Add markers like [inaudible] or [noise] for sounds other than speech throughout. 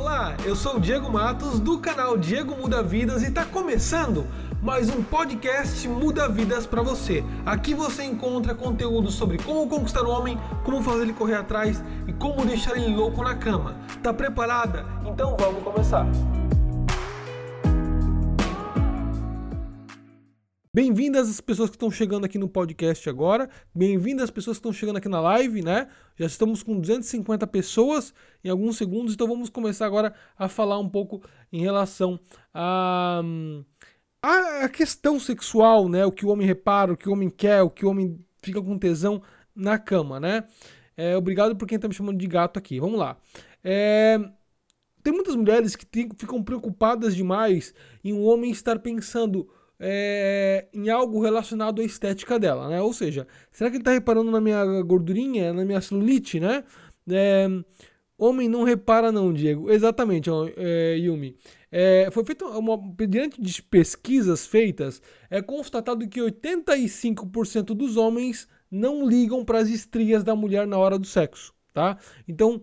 Olá, eu sou o Diego Matos do canal Diego Muda Vidas e está começando mais um podcast Muda Vidas para você. Aqui você encontra conteúdo sobre como conquistar o homem, como fazer ele correr atrás e como deixar ele louco na cama. Tá preparada? Então vamos começar. Bem-vindas as pessoas que estão chegando aqui no podcast agora. Bem-vindas as pessoas que estão chegando aqui na live, né? Já estamos com 250 pessoas em alguns segundos, então vamos começar agora a falar um pouco em relação a, a questão sexual, né? O que o homem repara, o que o homem quer, o que o homem fica com tesão na cama, né? É, obrigado por quem está me chamando de gato aqui. Vamos lá. É, tem muitas mulheres que tem, ficam preocupadas demais em um homem estar pensando é, em algo relacionado à estética dela, né? Ou seja, será que ele está reparando na minha gordurinha, na minha celulite, né? É, homem não repara não, Diego. Exatamente, é, Yumi. É, foi feito uma diante de pesquisas feitas, é constatado que 85% dos homens não ligam para as estrias da mulher na hora do sexo, tá? Então,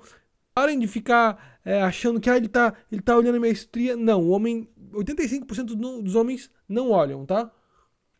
parem de ficar é, achando que ah, ele tá, ele tá olhando a minha estria. Não, o homem 85% dos homens não olham, tá?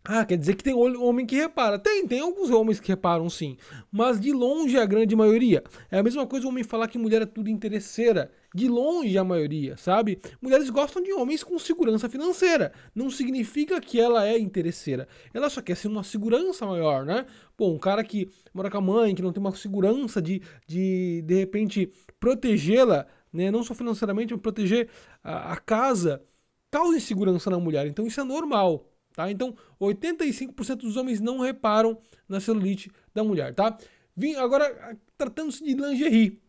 Ah, quer dizer que tem homem que repara. Tem, tem alguns homens que reparam sim. Mas de longe a grande maioria. É a mesma coisa o homem falar que mulher é tudo interesseira. De longe a maioria, sabe? Mulheres gostam de homens com segurança financeira. Não significa que ela é interesseira. Ela só quer ser uma segurança maior, né? Pô, um cara que mora com a mãe, que não tem uma segurança de, de, de repente, protegê-la, né? Não só financeiramente, mas proteger a, a casa causa insegurança na mulher. Então isso é normal, tá? Então 85% dos homens não reparam na celulite da mulher, tá? Vim agora tratando-se de lingerie.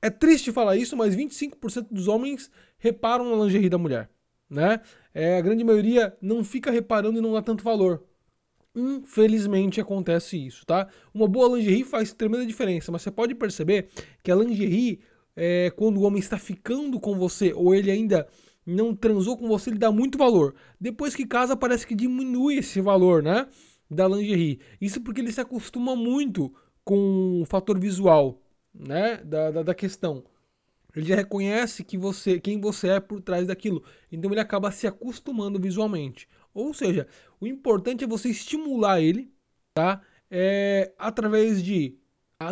É triste falar isso, mas 25% dos homens reparam na lingerie da mulher, né? É, a grande maioria não fica reparando e não dá tanto valor. Infelizmente acontece isso, tá? Uma boa lingerie faz tremenda diferença, mas você pode perceber que a lingerie, é, quando o homem está ficando com você ou ele ainda não transou com você, ele dá muito valor. Depois que casa, parece que diminui esse valor, né? Da lingerie. Isso porque ele se acostuma muito com o fator visual, né? Da, da, da questão. Ele já reconhece que você, quem você é por trás daquilo. Então ele acaba se acostumando visualmente. Ou seja, o importante é você estimular ele, tá? É, através de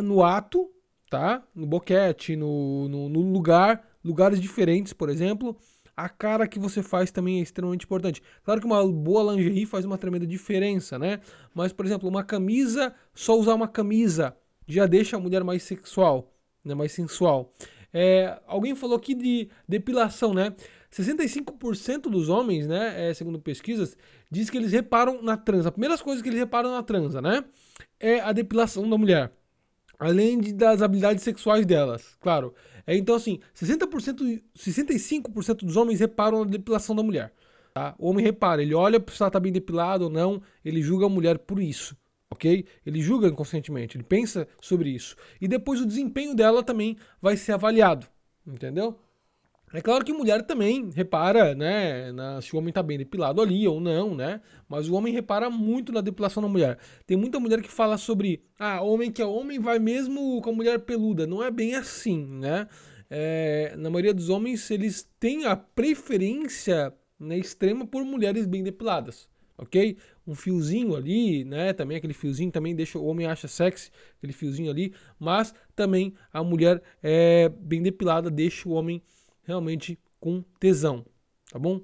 no ato, tá? No boquete, no, no, no lugar, lugares diferentes, por exemplo a cara que você faz também é extremamente importante. Claro que uma boa lingerie faz uma tremenda diferença, né? Mas, por exemplo, uma camisa, só usar uma camisa já deixa a mulher mais sexual, né? mais sensual. É, alguém falou aqui de depilação, né? 65% dos homens, né, é, segundo pesquisas, diz que eles reparam na transa. A primeira coisa que eles reparam na transa, né, é a depilação da mulher. Além de, das habilidades sexuais delas, claro. É, então, assim, 60%, 65% dos homens reparam na depilação da mulher. Tá? O homem repara, ele olha se ela está bem depilada ou não, ele julga a mulher por isso. Ok? Ele julga inconscientemente, ele pensa sobre isso. E depois o desempenho dela também vai ser avaliado. Entendeu? É claro que mulher também repara, né, na, se o homem está bem depilado ali ou não, né? Mas o homem repara muito na depilação da mulher. Tem muita mulher que fala sobre, ah, homem que é homem vai mesmo com a mulher peluda. Não é bem assim, né? É, na maioria dos homens, eles têm a preferência né, extrema por mulheres bem depiladas, ok? Um fiozinho ali, né? Também aquele fiozinho também deixa o homem acha sexy, aquele fiozinho ali. Mas também a mulher é, bem depilada deixa o homem realmente com tesão, tá bom?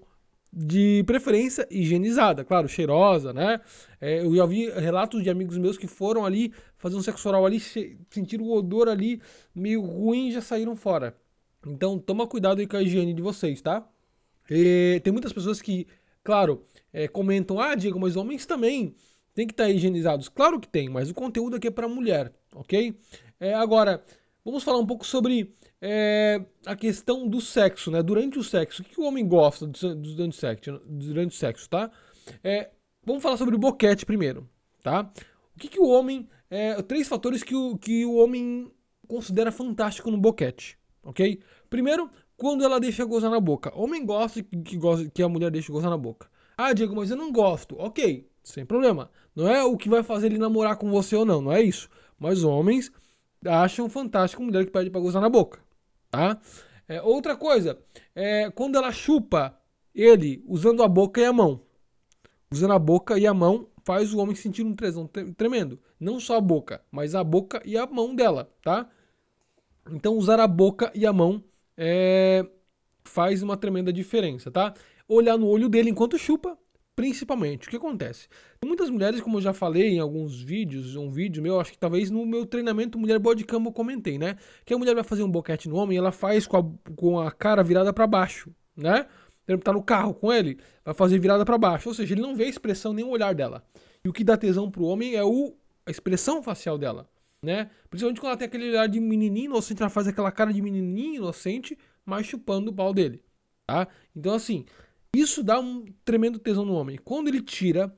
De preferência higienizada, claro, cheirosa, né? É, eu já vi relatos de amigos meus que foram ali fazer um sexo oral ali, sentiram o odor ali meio ruim e já saíram fora. Então toma cuidado aí com a higiene de vocês, tá? E tem muitas pessoas que, claro, é, comentam, ah, Diego, mas homens também tem que estar higienizados. Claro que tem, mas o conteúdo aqui é para mulher, ok? É, agora, vamos falar um pouco sobre é a questão do sexo, né? Durante o sexo, o que o homem gosta durante o sexo, durante o sexo tá? É, vamos falar sobre o boquete primeiro, tá? O que, que o homem, é, três fatores que o, que o homem considera fantástico no boquete, ok? Primeiro, quando ela deixa gozar na boca. O homem gosta que, gosta que a mulher deixe gozar na boca. Ah, Diego, mas eu não gosto. Ok, sem problema. Não é o que vai fazer ele namorar com você ou não, não é isso. Mas homens acham fantástico mulher que pede pra gozar na boca tá? É, outra coisa, é, quando ela chupa ele usando a boca e a mão. Usando a boca e a mão faz o homem sentir um tesão tremendo. Não só a boca, mas a boca e a mão dela, tá? Então usar a boca e a mão é, faz uma tremenda diferença, tá? Olhar no olho dele enquanto chupa, principalmente. O que acontece? Muitas mulheres, como eu já falei em alguns vídeos, um vídeo meu, acho que talvez no meu treinamento Mulher Body Cam eu comentei, né? Que a mulher vai fazer um boquete no homem ela faz com a, com a cara virada para baixo, né? Ele tá no carro com ele, vai fazer virada para baixo, ou seja, ele não vê a expressão nem o olhar dela. E o que dá tesão pro homem é o, a expressão facial dela, né? Principalmente quando ela tem aquele olhar de menininho inocente, ela faz aquela cara de menininho inocente, mas chupando o pau dele, tá? Então assim, isso dá um tremendo tesão no homem. Quando ele tira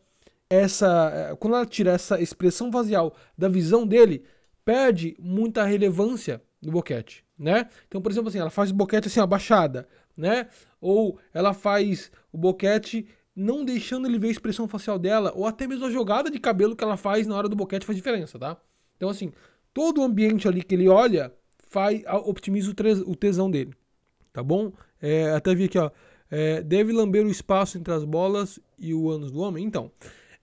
essa, eh, quando ela tira essa expressão facial da visão dele, perde muita relevância no boquete, né? Então, por exemplo, assim, ela faz o boquete assim abaixada, né? Ou ela faz o boquete não deixando ele ver a expressão facial dela, ou até mesmo a jogada de cabelo que ela faz na hora do boquete faz diferença, tá? Então, assim, todo o ambiente ali que ele olha faz, optimiza o tesão dele, tá bom? É, até vi aqui, ó, é, deve lamber o espaço entre as bolas e o ânus do homem. Então,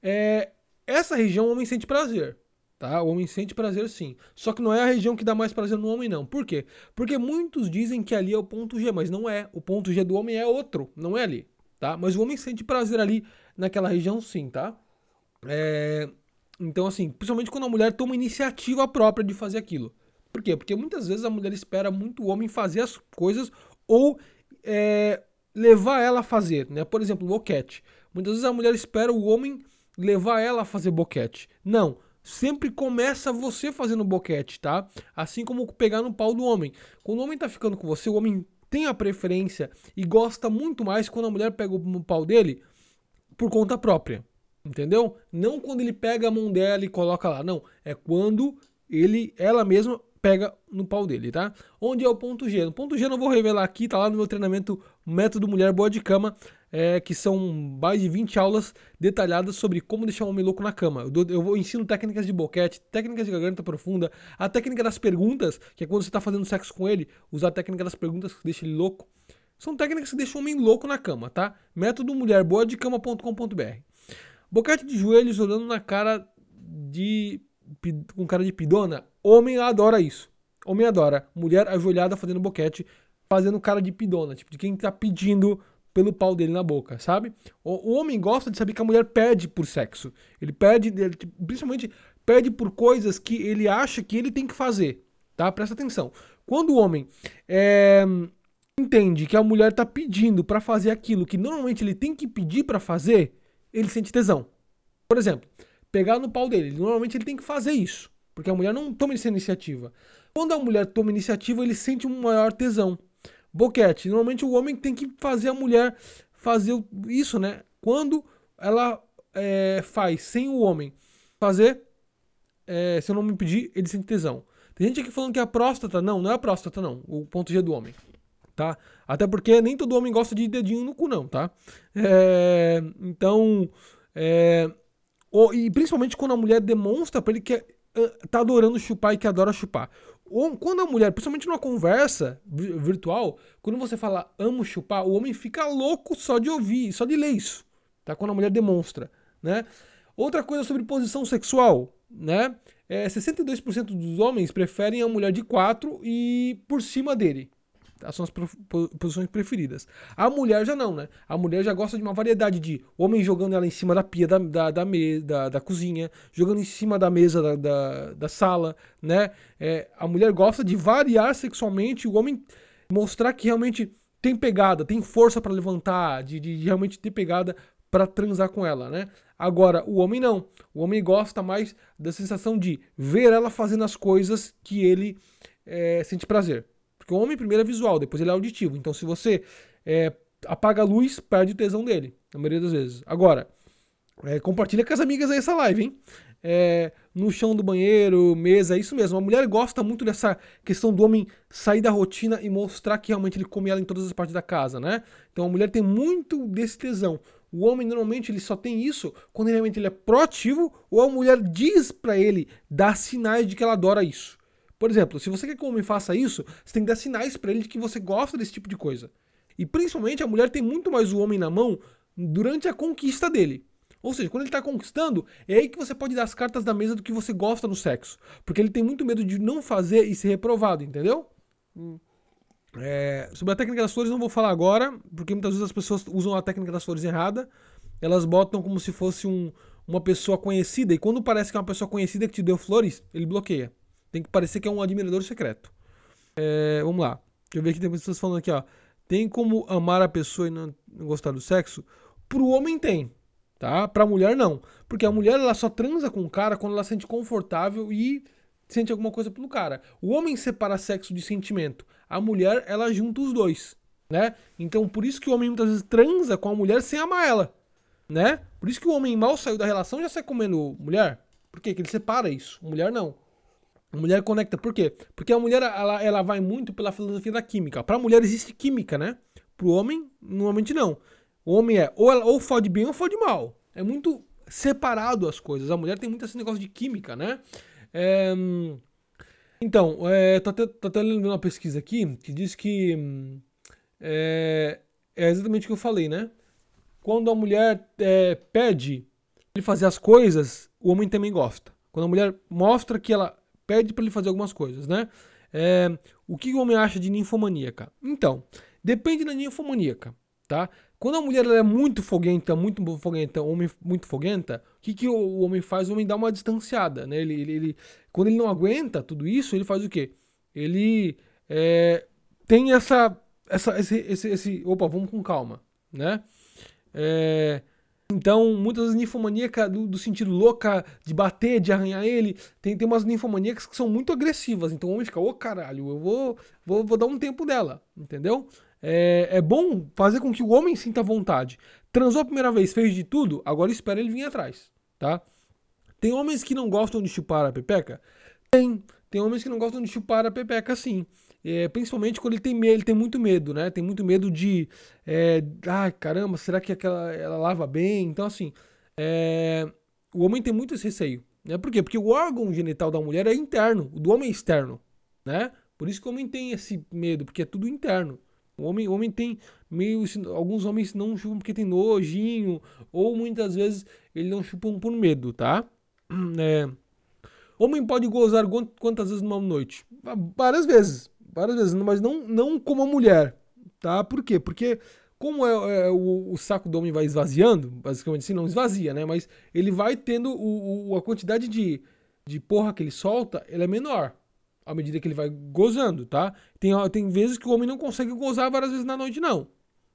é, essa região o homem sente prazer, Tá? O homem sente prazer sim. Só que não é a região que dá mais prazer no homem, não. Por quê? Porque muitos dizem que ali é o ponto G, mas não é. O ponto G do homem é outro, não é ali. Tá? Mas o homem sente prazer ali naquela região, sim, tá? É... Então, assim, principalmente quando a mulher toma iniciativa própria de fazer aquilo. Por quê? Porque muitas vezes a mulher espera muito o homem fazer as coisas ou é, levar ela a fazer, né? Por exemplo, boquete. Muitas vezes a mulher espera o homem levar ela a fazer boquete. Não sempre começa você fazendo boquete, tá? Assim como pegar no pau do homem. Quando o homem tá ficando com você, o homem tem a preferência e gosta muito mais quando a mulher pega o pau dele por conta própria. Entendeu? Não quando ele pega a mão dela e coloca lá, não, é quando ele ela mesma pega no pau dele, tá? Onde é o ponto G? O ponto G eu não vou revelar aqui, tá lá no meu treinamento Método Mulher Boa de Cama, é, que são mais de 20 aulas detalhadas sobre como deixar um homem louco na cama. Eu, eu ensino técnicas de boquete, técnicas de garganta profunda, a técnica das perguntas, que é quando você está fazendo sexo com ele, usar a técnica das perguntas que deixa ele louco. São técnicas que deixam o homem louco na cama, tá? Método mulherboadecama.com.br Boquete de joelhos olhando na cara de. Com cara de pidona. Homem adora isso. Homem adora. Mulher ajoelhada fazendo boquete, fazendo cara de pidona, tipo, de quem tá pedindo pelo pau dele na boca, sabe? O, o homem gosta de saber que a mulher pede por sexo. Ele pede, ele, principalmente pede por coisas que ele acha que ele tem que fazer, tá? Presta atenção. Quando o homem é, entende que a mulher tá pedindo para fazer aquilo que normalmente ele tem que pedir para fazer, ele sente tesão. Por exemplo, pegar no pau dele. Normalmente ele tem que fazer isso, porque a mulher não toma essa iniciativa. Quando a mulher toma iniciativa, ele sente um maior tesão. Boquete. Normalmente o homem tem que fazer a mulher fazer isso, né? Quando ela é, faz sem o homem fazer, é, se eu não me pedir, ele sente tesão. Tem gente aqui falando que é a próstata. Não, não é a próstata, não. O ponto G do homem. Tá? Até porque nem todo homem gosta de dedinho no cu, não, tá? É, então, é, o, e principalmente quando a mulher demonstra pra ele que é, tá adorando chupar e que adora chupar quando a mulher, principalmente numa conversa virtual, quando você fala amo chupar, o homem fica louco só de ouvir, só de ler isso, tá? Quando a mulher demonstra, né? Outra coisa sobre posição sexual, né? É, 62% dos homens preferem a mulher de quatro e por cima dele. São as posições preferidas. A mulher já não, né? A mulher já gosta de uma variedade de homem jogando ela em cima da pia da, da, da, me, da, da cozinha, jogando em cima da mesa da, da, da sala, né? É, a mulher gosta de variar sexualmente, o homem mostrar que realmente tem pegada, tem força para levantar, de, de, de realmente ter pegada para transar com ela, né? Agora, o homem não. O homem gosta mais da sensação de ver ela fazendo as coisas que ele é, sente prazer. Porque o homem primeiro é visual, depois ele é auditivo. Então se você é, apaga a luz, perde o tesão dele, na maioria das vezes. Agora, é, compartilha com as amigas aí essa live, hein? É, no chão do banheiro, mesa, é isso mesmo. A mulher gosta muito dessa questão do homem sair da rotina e mostrar que realmente ele come ela em todas as partes da casa, né? Então a mulher tem muito desse tesão. O homem normalmente ele só tem isso quando realmente ele é proativo ou a mulher diz para ele, dá sinais de que ela adora isso. Por exemplo, se você quer que o homem faça isso, você tem que dar sinais para ele de que você gosta desse tipo de coisa. E principalmente a mulher tem muito mais o homem na mão durante a conquista dele. Ou seja, quando ele está conquistando, é aí que você pode dar as cartas da mesa do que você gosta no sexo. Porque ele tem muito medo de não fazer e ser reprovado, entendeu? Hum. É, sobre a técnica das flores não vou falar agora, porque muitas vezes as pessoas usam a técnica das flores errada. Elas botam como se fosse um, uma pessoa conhecida, e quando parece que é uma pessoa conhecida que te deu flores, ele bloqueia. Tem que parecer que é um admirador secreto. É, vamos lá. Deixa eu ver aqui, tem pessoas falando aqui, ó. Tem como amar a pessoa e não, gostar do sexo? Pro homem tem, tá? Pra mulher não. Porque a mulher ela só transa com o cara quando ela se sente confortável e sente alguma coisa pelo cara. O homem separa sexo de sentimento. A mulher, ela junta os dois, né? Então, por isso que o homem muitas vezes transa com a mulher sem amar ela, né? Por isso que o homem mal saiu da relação já sai comendo mulher. Por quê? Porque ele separa isso. Mulher não. A mulher conecta. Por quê? Porque a mulher ela, ela vai muito pela filosofia da química. Para a mulher existe química, né? Para o homem, normalmente não. O homem é ou, ela, ou fode bem ou fode mal. É muito separado as coisas. A mulher tem muito esse negócio de química, né? É, então, é, tô, até, tô até lendo uma pesquisa aqui que diz que é, é exatamente o que eu falei, né? Quando a mulher é, pede ele fazer as coisas, o homem também gosta. Quando a mulher mostra que ela pede para ele fazer algumas coisas, né? É, o que o homem acha de ninfomaníaca? Então, depende da ninfomaníaca, tá? Quando a mulher é muito foguenta, muito foguenta, homem muito foguenta, o que, que o homem faz? O homem dá uma distanciada, né? Ele, ele, ele quando ele não aguenta tudo isso, ele faz o quê? Ele é, tem essa, essa esse, esse, esse, opa, vamos com calma, né? É, então, muitas ninfomaníacas do, do, sentido louca de bater, de arranhar ele, tem, tem umas ninfomaníacas que são muito agressivas. Então o homem fica, ô oh, caralho, eu vou, vou, vou dar um tempo dela, entendeu? É, é bom fazer com que o homem sinta vontade. Transou a primeira vez, fez de tudo, agora espera ele vir atrás, tá? Tem homens que não gostam de chupar a pepeca? Tem. Tem homens que não gostam de chupar a pepeca, sim. É, principalmente quando ele tem medo, ele tem muito medo, né? Tem muito medo de. É, ai, caramba, será que aquela, ela lava bem? Então, assim, é, o homem tem muito esse receio. Né? Por quê? Porque o órgão genital da mulher é interno, o do homem é externo, né? Por isso que o homem tem esse medo, porque é tudo interno. O homem, o homem tem meio. Alguns homens não chupam porque tem nojinho, ou muitas vezes ele não chupam por medo, tá? [clears throat] É, homem pode gozar quantas vezes numa noite? Várias vezes várias vezes, mas não, não como a mulher, tá? Por quê? Porque como é, é o, o, saco do homem vai esvaziando, basicamente assim, não esvazia, né? Mas ele vai tendo o, o, a quantidade de, de porra que ele solta, ele é menor à medida que ele vai gozando, tá? Tem, tem vezes que o homem não consegue gozar várias vezes na noite, não.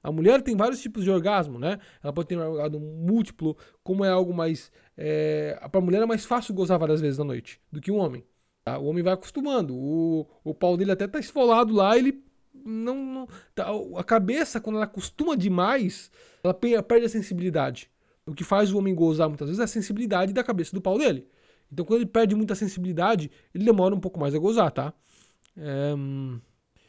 A mulher tem vários tipos de orgasmo, né? Ela pode ter um orgasmo múltiplo, como é algo mais. É, para a mulher é mais fácil gozar várias vezes na noite do que um homem. Tá? O homem vai acostumando. O, o pau dele até tá esfolado lá, ele não. não tá, a cabeça, quando ela acostuma demais, ela perde a sensibilidade. O que faz o homem gozar muitas vezes é a sensibilidade da cabeça do pau dele. Então, quando ele perde muita sensibilidade, ele demora um pouco mais a gozar, tá? É...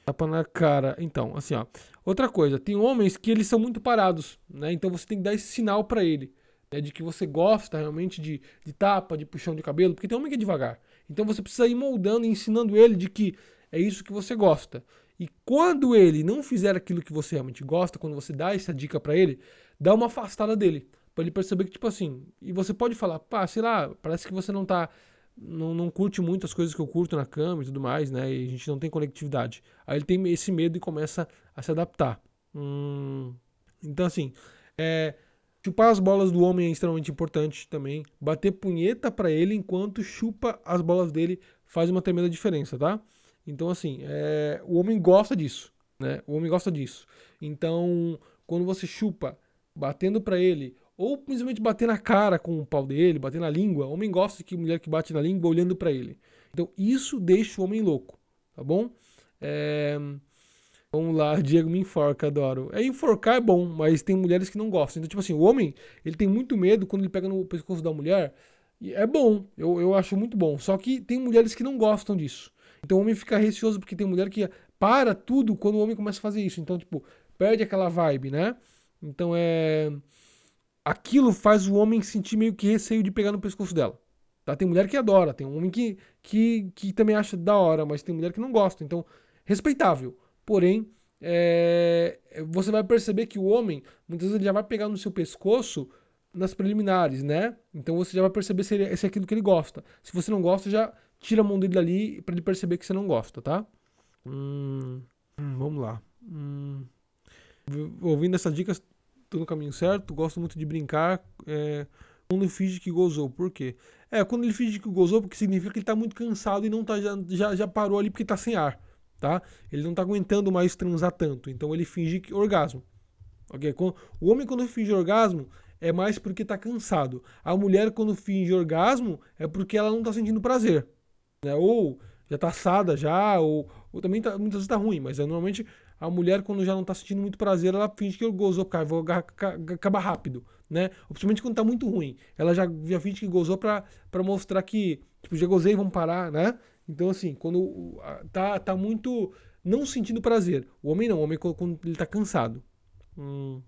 Tapa na cara. Então, assim, ó. Outra coisa, tem homens que eles são muito parados, né? Então você tem que dar esse sinal para ele, né? De que você gosta realmente de, de tapa, de puxão de cabelo, porque tem homem que é devagar. Então você precisa ir moldando e ensinando ele de que é isso que você gosta. E quando ele não fizer aquilo que você realmente gosta, quando você dá essa dica para ele, dá uma afastada dele, para ele perceber que tipo assim, e você pode falar, pá, sei lá, parece que você não tá não, não curte muito as coisas que eu curto na cama e tudo mais, né? E a gente não tem conectividade. Aí ele tem esse medo e começa a se adaptar. Hum, então, assim, é, Chupar as bolas do homem é extremamente importante também. Bater punheta para ele enquanto chupa as bolas dele faz uma tremenda diferença, tá? Então, assim, é... o homem gosta disso, né? O homem gosta disso. Então, quando você chupa batendo para ele, ou principalmente bater na cara com o pau dele, bater na língua, homem gosta de que mulher que bate na língua olhando para ele. Então, isso deixa o homem louco, tá bom? É... Vamos lá, [laughs] Diego me enforca, adoro. É, enforcar é bom, mas tem mulheres que não gostam. Então, tipo assim, o homem, ele tem muito medo quando ele pega no pescoço da mulher. E é bom, eu, eu acho muito bom. Só que tem mulheres que não gostam disso. Então o homem fica receoso porque tem mulher que para tudo quando o homem começa a fazer isso. Então, tipo, perde aquela vibe, né? Então é. Aquilo faz o homem sentir meio que receio de pegar no pescoço dela. Tá? Tem mulher que adora, tem homem que, que, que também acha da hora, mas tem mulher que não gosta. Então, respeitável. Porém, é, você vai perceber que o homem, muitas vezes, ele já vai pegar no seu pescoço nas preliminares, né? Então você já vai perceber se, ele, se é aquilo que ele gosta. Se você não gosta, já tira a mão dele dali para ele perceber que você não gosta, tá? Hum, hum, vamos lá. Hum, ouvindo essas dicas, tô no caminho certo. Gosto muito de brincar. É, quando finge que gozou. Por quê? É, quando ele finge que gozou, porque significa que ele tá muito cansado e não tá, já, já, parou ali porque tá sem ar, tá? Ele não tá aguentando mais transar tanto. Então ele finge que orgasmo. Ok? O homem, quando finge orgasmo, é mais porque tá cansado. A mulher, quando finge orgasmo, é porque ela não tá sentindo prazer. Né? Ou já tá assada já, ou, ou também tá, muitas vezes tá ruim, mas é, normalmente a mulher, quando já não tá sentindo muito prazer, ela finge que gozou, cara, vou acabar rápido, né? Principalmente quando tá muito ruim. Ela já, já finge que gozou pra, pra mostrar que, tipo, já gozei, vamos parar, né? Então, assim, quando tá, tá muito não sentindo prazer. O homem não, o homem quando ele tá cansado. Hum.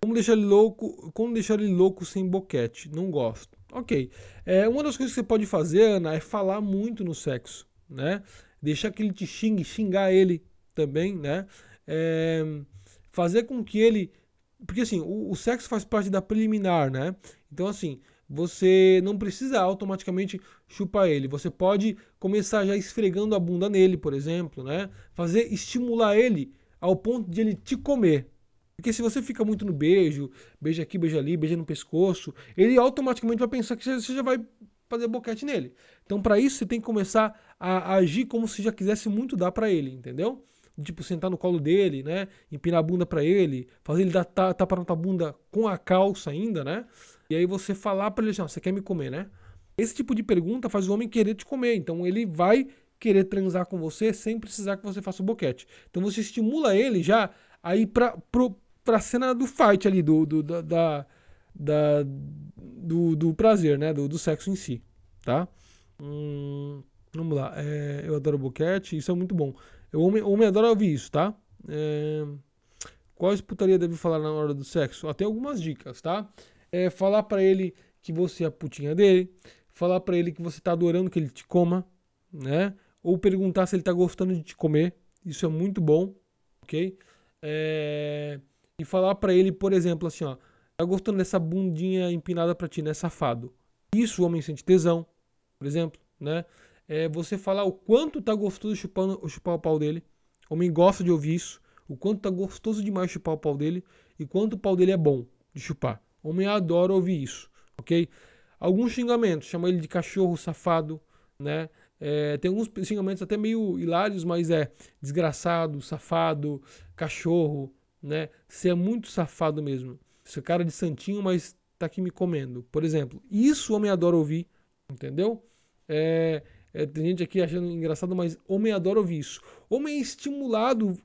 Como deixar ele louco, como deixar ele louco sem boquete? Não gosto. Ok. É, uma das coisas que você pode fazer, Ana, é falar muito no sexo, né? Deixar que ele te xingue, xingar ele também, né? É, fazer com que ele. Porque assim, o, o, sexo faz parte da preliminar, né? Então, assim, você não precisa automaticamente chupar ele. Você pode começar já esfregando a bunda nele, por exemplo, né? Fazer, estimular ele ao ponto de ele te comer. Porque se você fica muito no beijo, beija aqui, beija ali, beija no pescoço, ele automaticamente vai pensar que você já vai fazer boquete nele. Então, para isso, você tem que começar a agir como se já quisesse muito dar para ele, entendeu? Tipo, sentar no colo dele, né? Empinar a bunda para ele, fazer ele dar tapa na tua bunda com a calça ainda, né? E aí você falar para ele assim, você quer me comer, né? Esse tipo de pergunta faz o homem querer te comer. Então ele vai querer transar com você sem precisar que você faça o boquete. Então você estimula ele já aí pra, pro, pra cena do fight ali, do, do da, da, da do, do, prazer, né? Do, do sexo em si, tá? Hum, vamos lá. É, eu adoro boquete, isso é muito bom. O homem, o homem adora ouvir isso, tá? É, quais putaria deve falar na hora do sexo? Até algumas dicas, tá? É, falar para ele que você é a putinha dele, falar para ele que você tá adorando que ele te coma, né? Ou perguntar se ele tá gostando de te comer. Isso é muito bom, ok? É, e falar para ele, por exemplo, assim, ó, tá gostando dessa bundinha empinada para ti, né, safado? Isso o homem sente tesão, por exemplo, né? É você falar o quanto tá gostoso chupando, chupar o pau dele. O homem gosta de ouvir isso. O quanto tá gostoso demais chupar o pau dele. E quanto o pau dele é bom de chupar. O homem adora ouvir isso, ok? Alguns xingamentos, chama ele de cachorro safado, né? É, tem alguns xingamentos até meio hilários, mas é desgraçado, safado, cachorro, né? Você é muito safado mesmo. Você é cara de santinho, mas tá aqui me comendo. Por exemplo, isso o homem adora ouvir, entendeu? É, é, tem gente aqui achando engraçado, mas homem adora ouvir isso. Homem é estimulado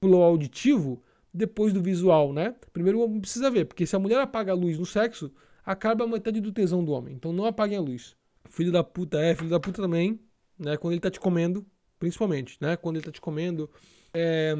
pelo auditivo depois do visual, né? Primeiro o homem precisa ver, porque se a mulher apaga a luz no sexo, acaba a metade do tesão do homem. Então não apaguem a luz. Filho da puta é, filho da puta também, né? Quando ele tá te comendo, principalmente, né? Quando ele tá te comendo. É,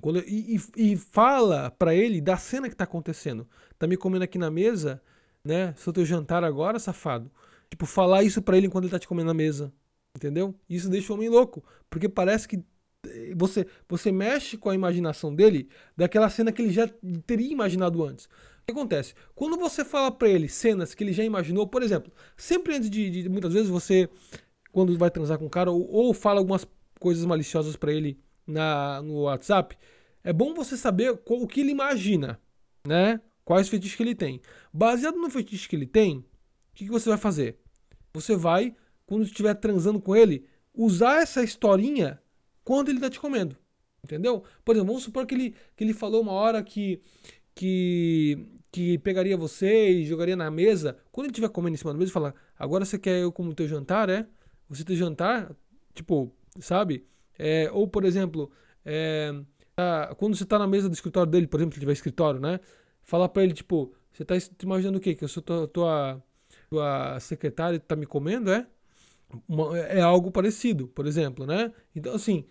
quando, e, e, e fala para ele da cena que tá acontecendo. Tá me comendo aqui na mesa, né? Sou teu jantar agora, safado. Tipo, falar isso para ele enquanto ele tá te comendo na mesa. Entendeu? Isso deixa o homem louco. Porque parece que eh, você, você mexe com a imaginação dele daquela cena que ele já teria imaginado antes. O que acontece? Quando você fala para ele cenas que ele já imaginou, por exemplo, sempre antes de, de muitas vezes você, quando vai transar com o cara, ou, ou fala algumas coisas maliciosas para ele na, no WhatsApp, é bom você saber qual, o que ele imagina, né? Quais fetiches que ele tem. Baseado no fetiche que ele tem, que, que você vai fazer? Você vai, quando estiver transando com ele, usar essa historinha quando ele está te comendo. Entendeu? Por exemplo, vamos supor que ele, que ele falou uma hora que, que, que pegaria você e jogaria na mesa. Quando ele estiver comendo em cima da mesa, fala: Agora você quer eu como teu jantar, é? Você ter jantar? Tipo, sabe? É, ou, por exemplo, é, tá, quando você está na mesa do escritório dele, por exemplo, se tiver escritório, né? Falar para ele, tipo, você está imaginando o quê? Que eu sou tua, tua tua secretária está me comendo, é? Uma, é algo parecido, por exemplo, né? Então, assim,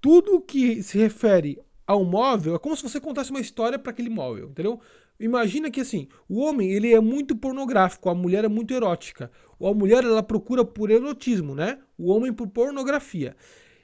tudo que se refere ao móvel, é como se você contasse uma história para aquele móvel, entendeu? Imagina que assim, o homem ele é muito pornográfico, a mulher é muito erótica. Ou a mulher ela procura por erotismo, né? O homem por pornografia.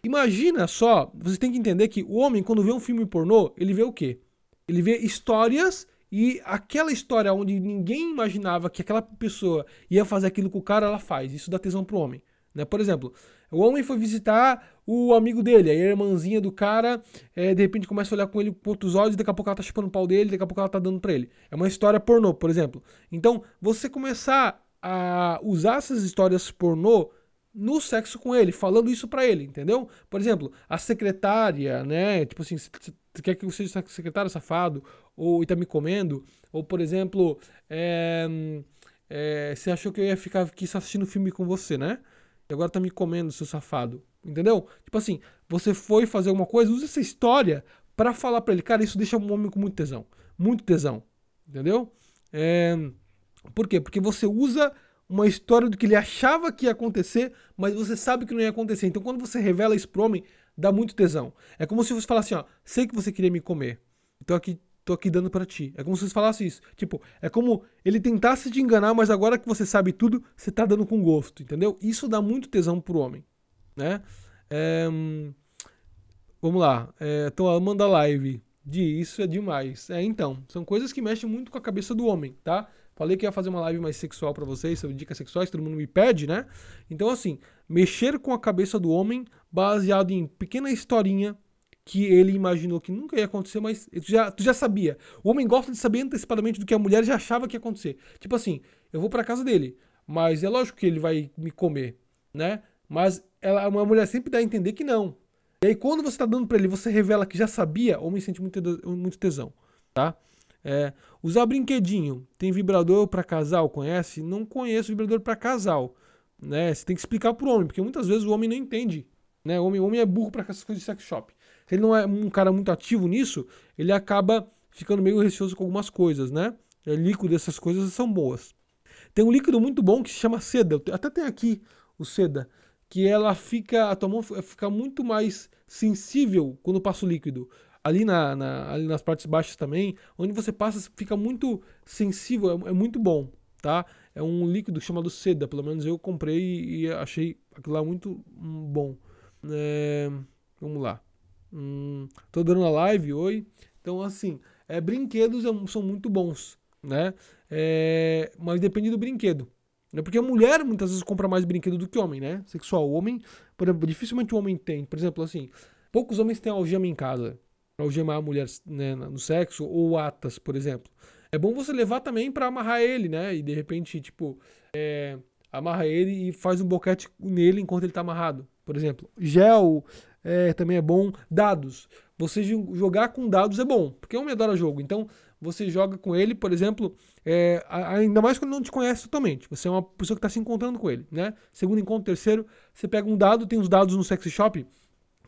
Imagina só, você tem que entender que o homem quando vê um filme pornô, ele vê o quê? Ele vê histórias e aquela história onde ninguém imaginava que aquela pessoa ia fazer aquilo com o cara, ela faz. Isso dá tesão pro homem. Né? Por exemplo, o homem foi visitar o amigo dele, a irmãzinha do cara, é, de repente começa a olhar com ele com outros olhos, daqui a pouco ela tá chupando o pau dele, daqui a pouco ela tá dando pra ele. É uma história pornô, por exemplo. Então, você começar a usar essas histórias pornô no sexo com ele, falando isso para ele, entendeu? Por exemplo, a secretária, né? Tipo assim, você quer que eu seja secretário safado, ou tá me comendo, ou por exemplo, é, é, você achou que eu ia ficar aqui só assistindo filme com você, né? E agora tá me comendo, seu safado. Entendeu? Tipo assim, você foi fazer alguma coisa, usa essa história para falar para ele, cara, isso deixa um homem com muito tesão. Muito tesão. Entendeu? É... Por quê? Porque você usa uma história do que ele achava que ia acontecer, mas você sabe que não ia acontecer. Então quando você revela isso pro homem, dá muito tesão. É como se você falasse assim, ó, sei que você queria me comer. Então aqui tô aqui dando para ti. É como se você falasse isso. Tipo, é como ele tentasse te enganar, mas agora que você sabe tudo, você tá dando com gosto, entendeu? Isso dá muito tesão pro homem né? É, vamos lá. É, tô amando a live. De isso é demais. É, então, são coisas que mexem muito com a cabeça do homem, tá? Falei que ia fazer uma live mais sexual para vocês, sobre dicas sexuais, todo mundo me pede, né? Então, assim, mexer com a cabeça do homem baseado em pequena historinha que ele imaginou que nunca ia acontecer, mas tu já, tu já sabia. O homem gosta de saber antecipadamente do que a mulher já achava que ia acontecer. Tipo assim, eu vou pra casa dele, mas é lógico que ele vai me comer, né? Mas ela, uma mulher sempre dá a entender que não. E aí, quando você está dando para ele, você revela que já sabia, o homem sente muito, muito tesão, tá? É, usar brinquedinho. Tem vibrador para casal, conhece? Não conheço vibrador para casal. Né? Você tem que explicar pro homem, porque muitas vezes o homem não entende. Né? O, homem, o homem é burro para essas coisas de sex shop. Se ele não é um cara muito ativo nisso, ele acaba ficando meio receoso com algumas coisas, né? É, líquido dessas coisas são boas. Tem um líquido muito bom que se chama seda. Até tem aqui o seda que ela fica, a tua mão fica muito mais sensível quando passa o líquido. Ali, na, na, ali nas partes baixas também, onde você passa, fica muito sensível, é, é muito bom, tá? É um líquido chamado seda, pelo menos eu comprei e achei aquilo lá muito hum, bom. É, vamos lá. Hum, tô dando a live, oi. Então, assim, é, brinquedos é, são muito bons, né? É, mas depende do brinquedo. Né? Porque a mulher muitas vezes compra mais brinquedo do que homem, né? Sexual. O homem, por exemplo, dificilmente o homem tem. Por exemplo, assim, poucos homens têm algema em casa. Algemar a mulher né, no sexo, ou atas, por exemplo. É bom você levar também para amarrar ele, né? E de repente, tipo, é, amarra ele e faz um boquete nele enquanto ele tá amarrado. Por exemplo, gel é, também é bom. Dados. Você jogar com dados é bom, porque o homem adora jogo. Então, você joga com ele, por exemplo, é, ainda mais quando não te conhece totalmente. Você é uma pessoa que está se encontrando com ele, né? Segundo encontro, terceiro, você pega um dado, tem os dados no sex shop,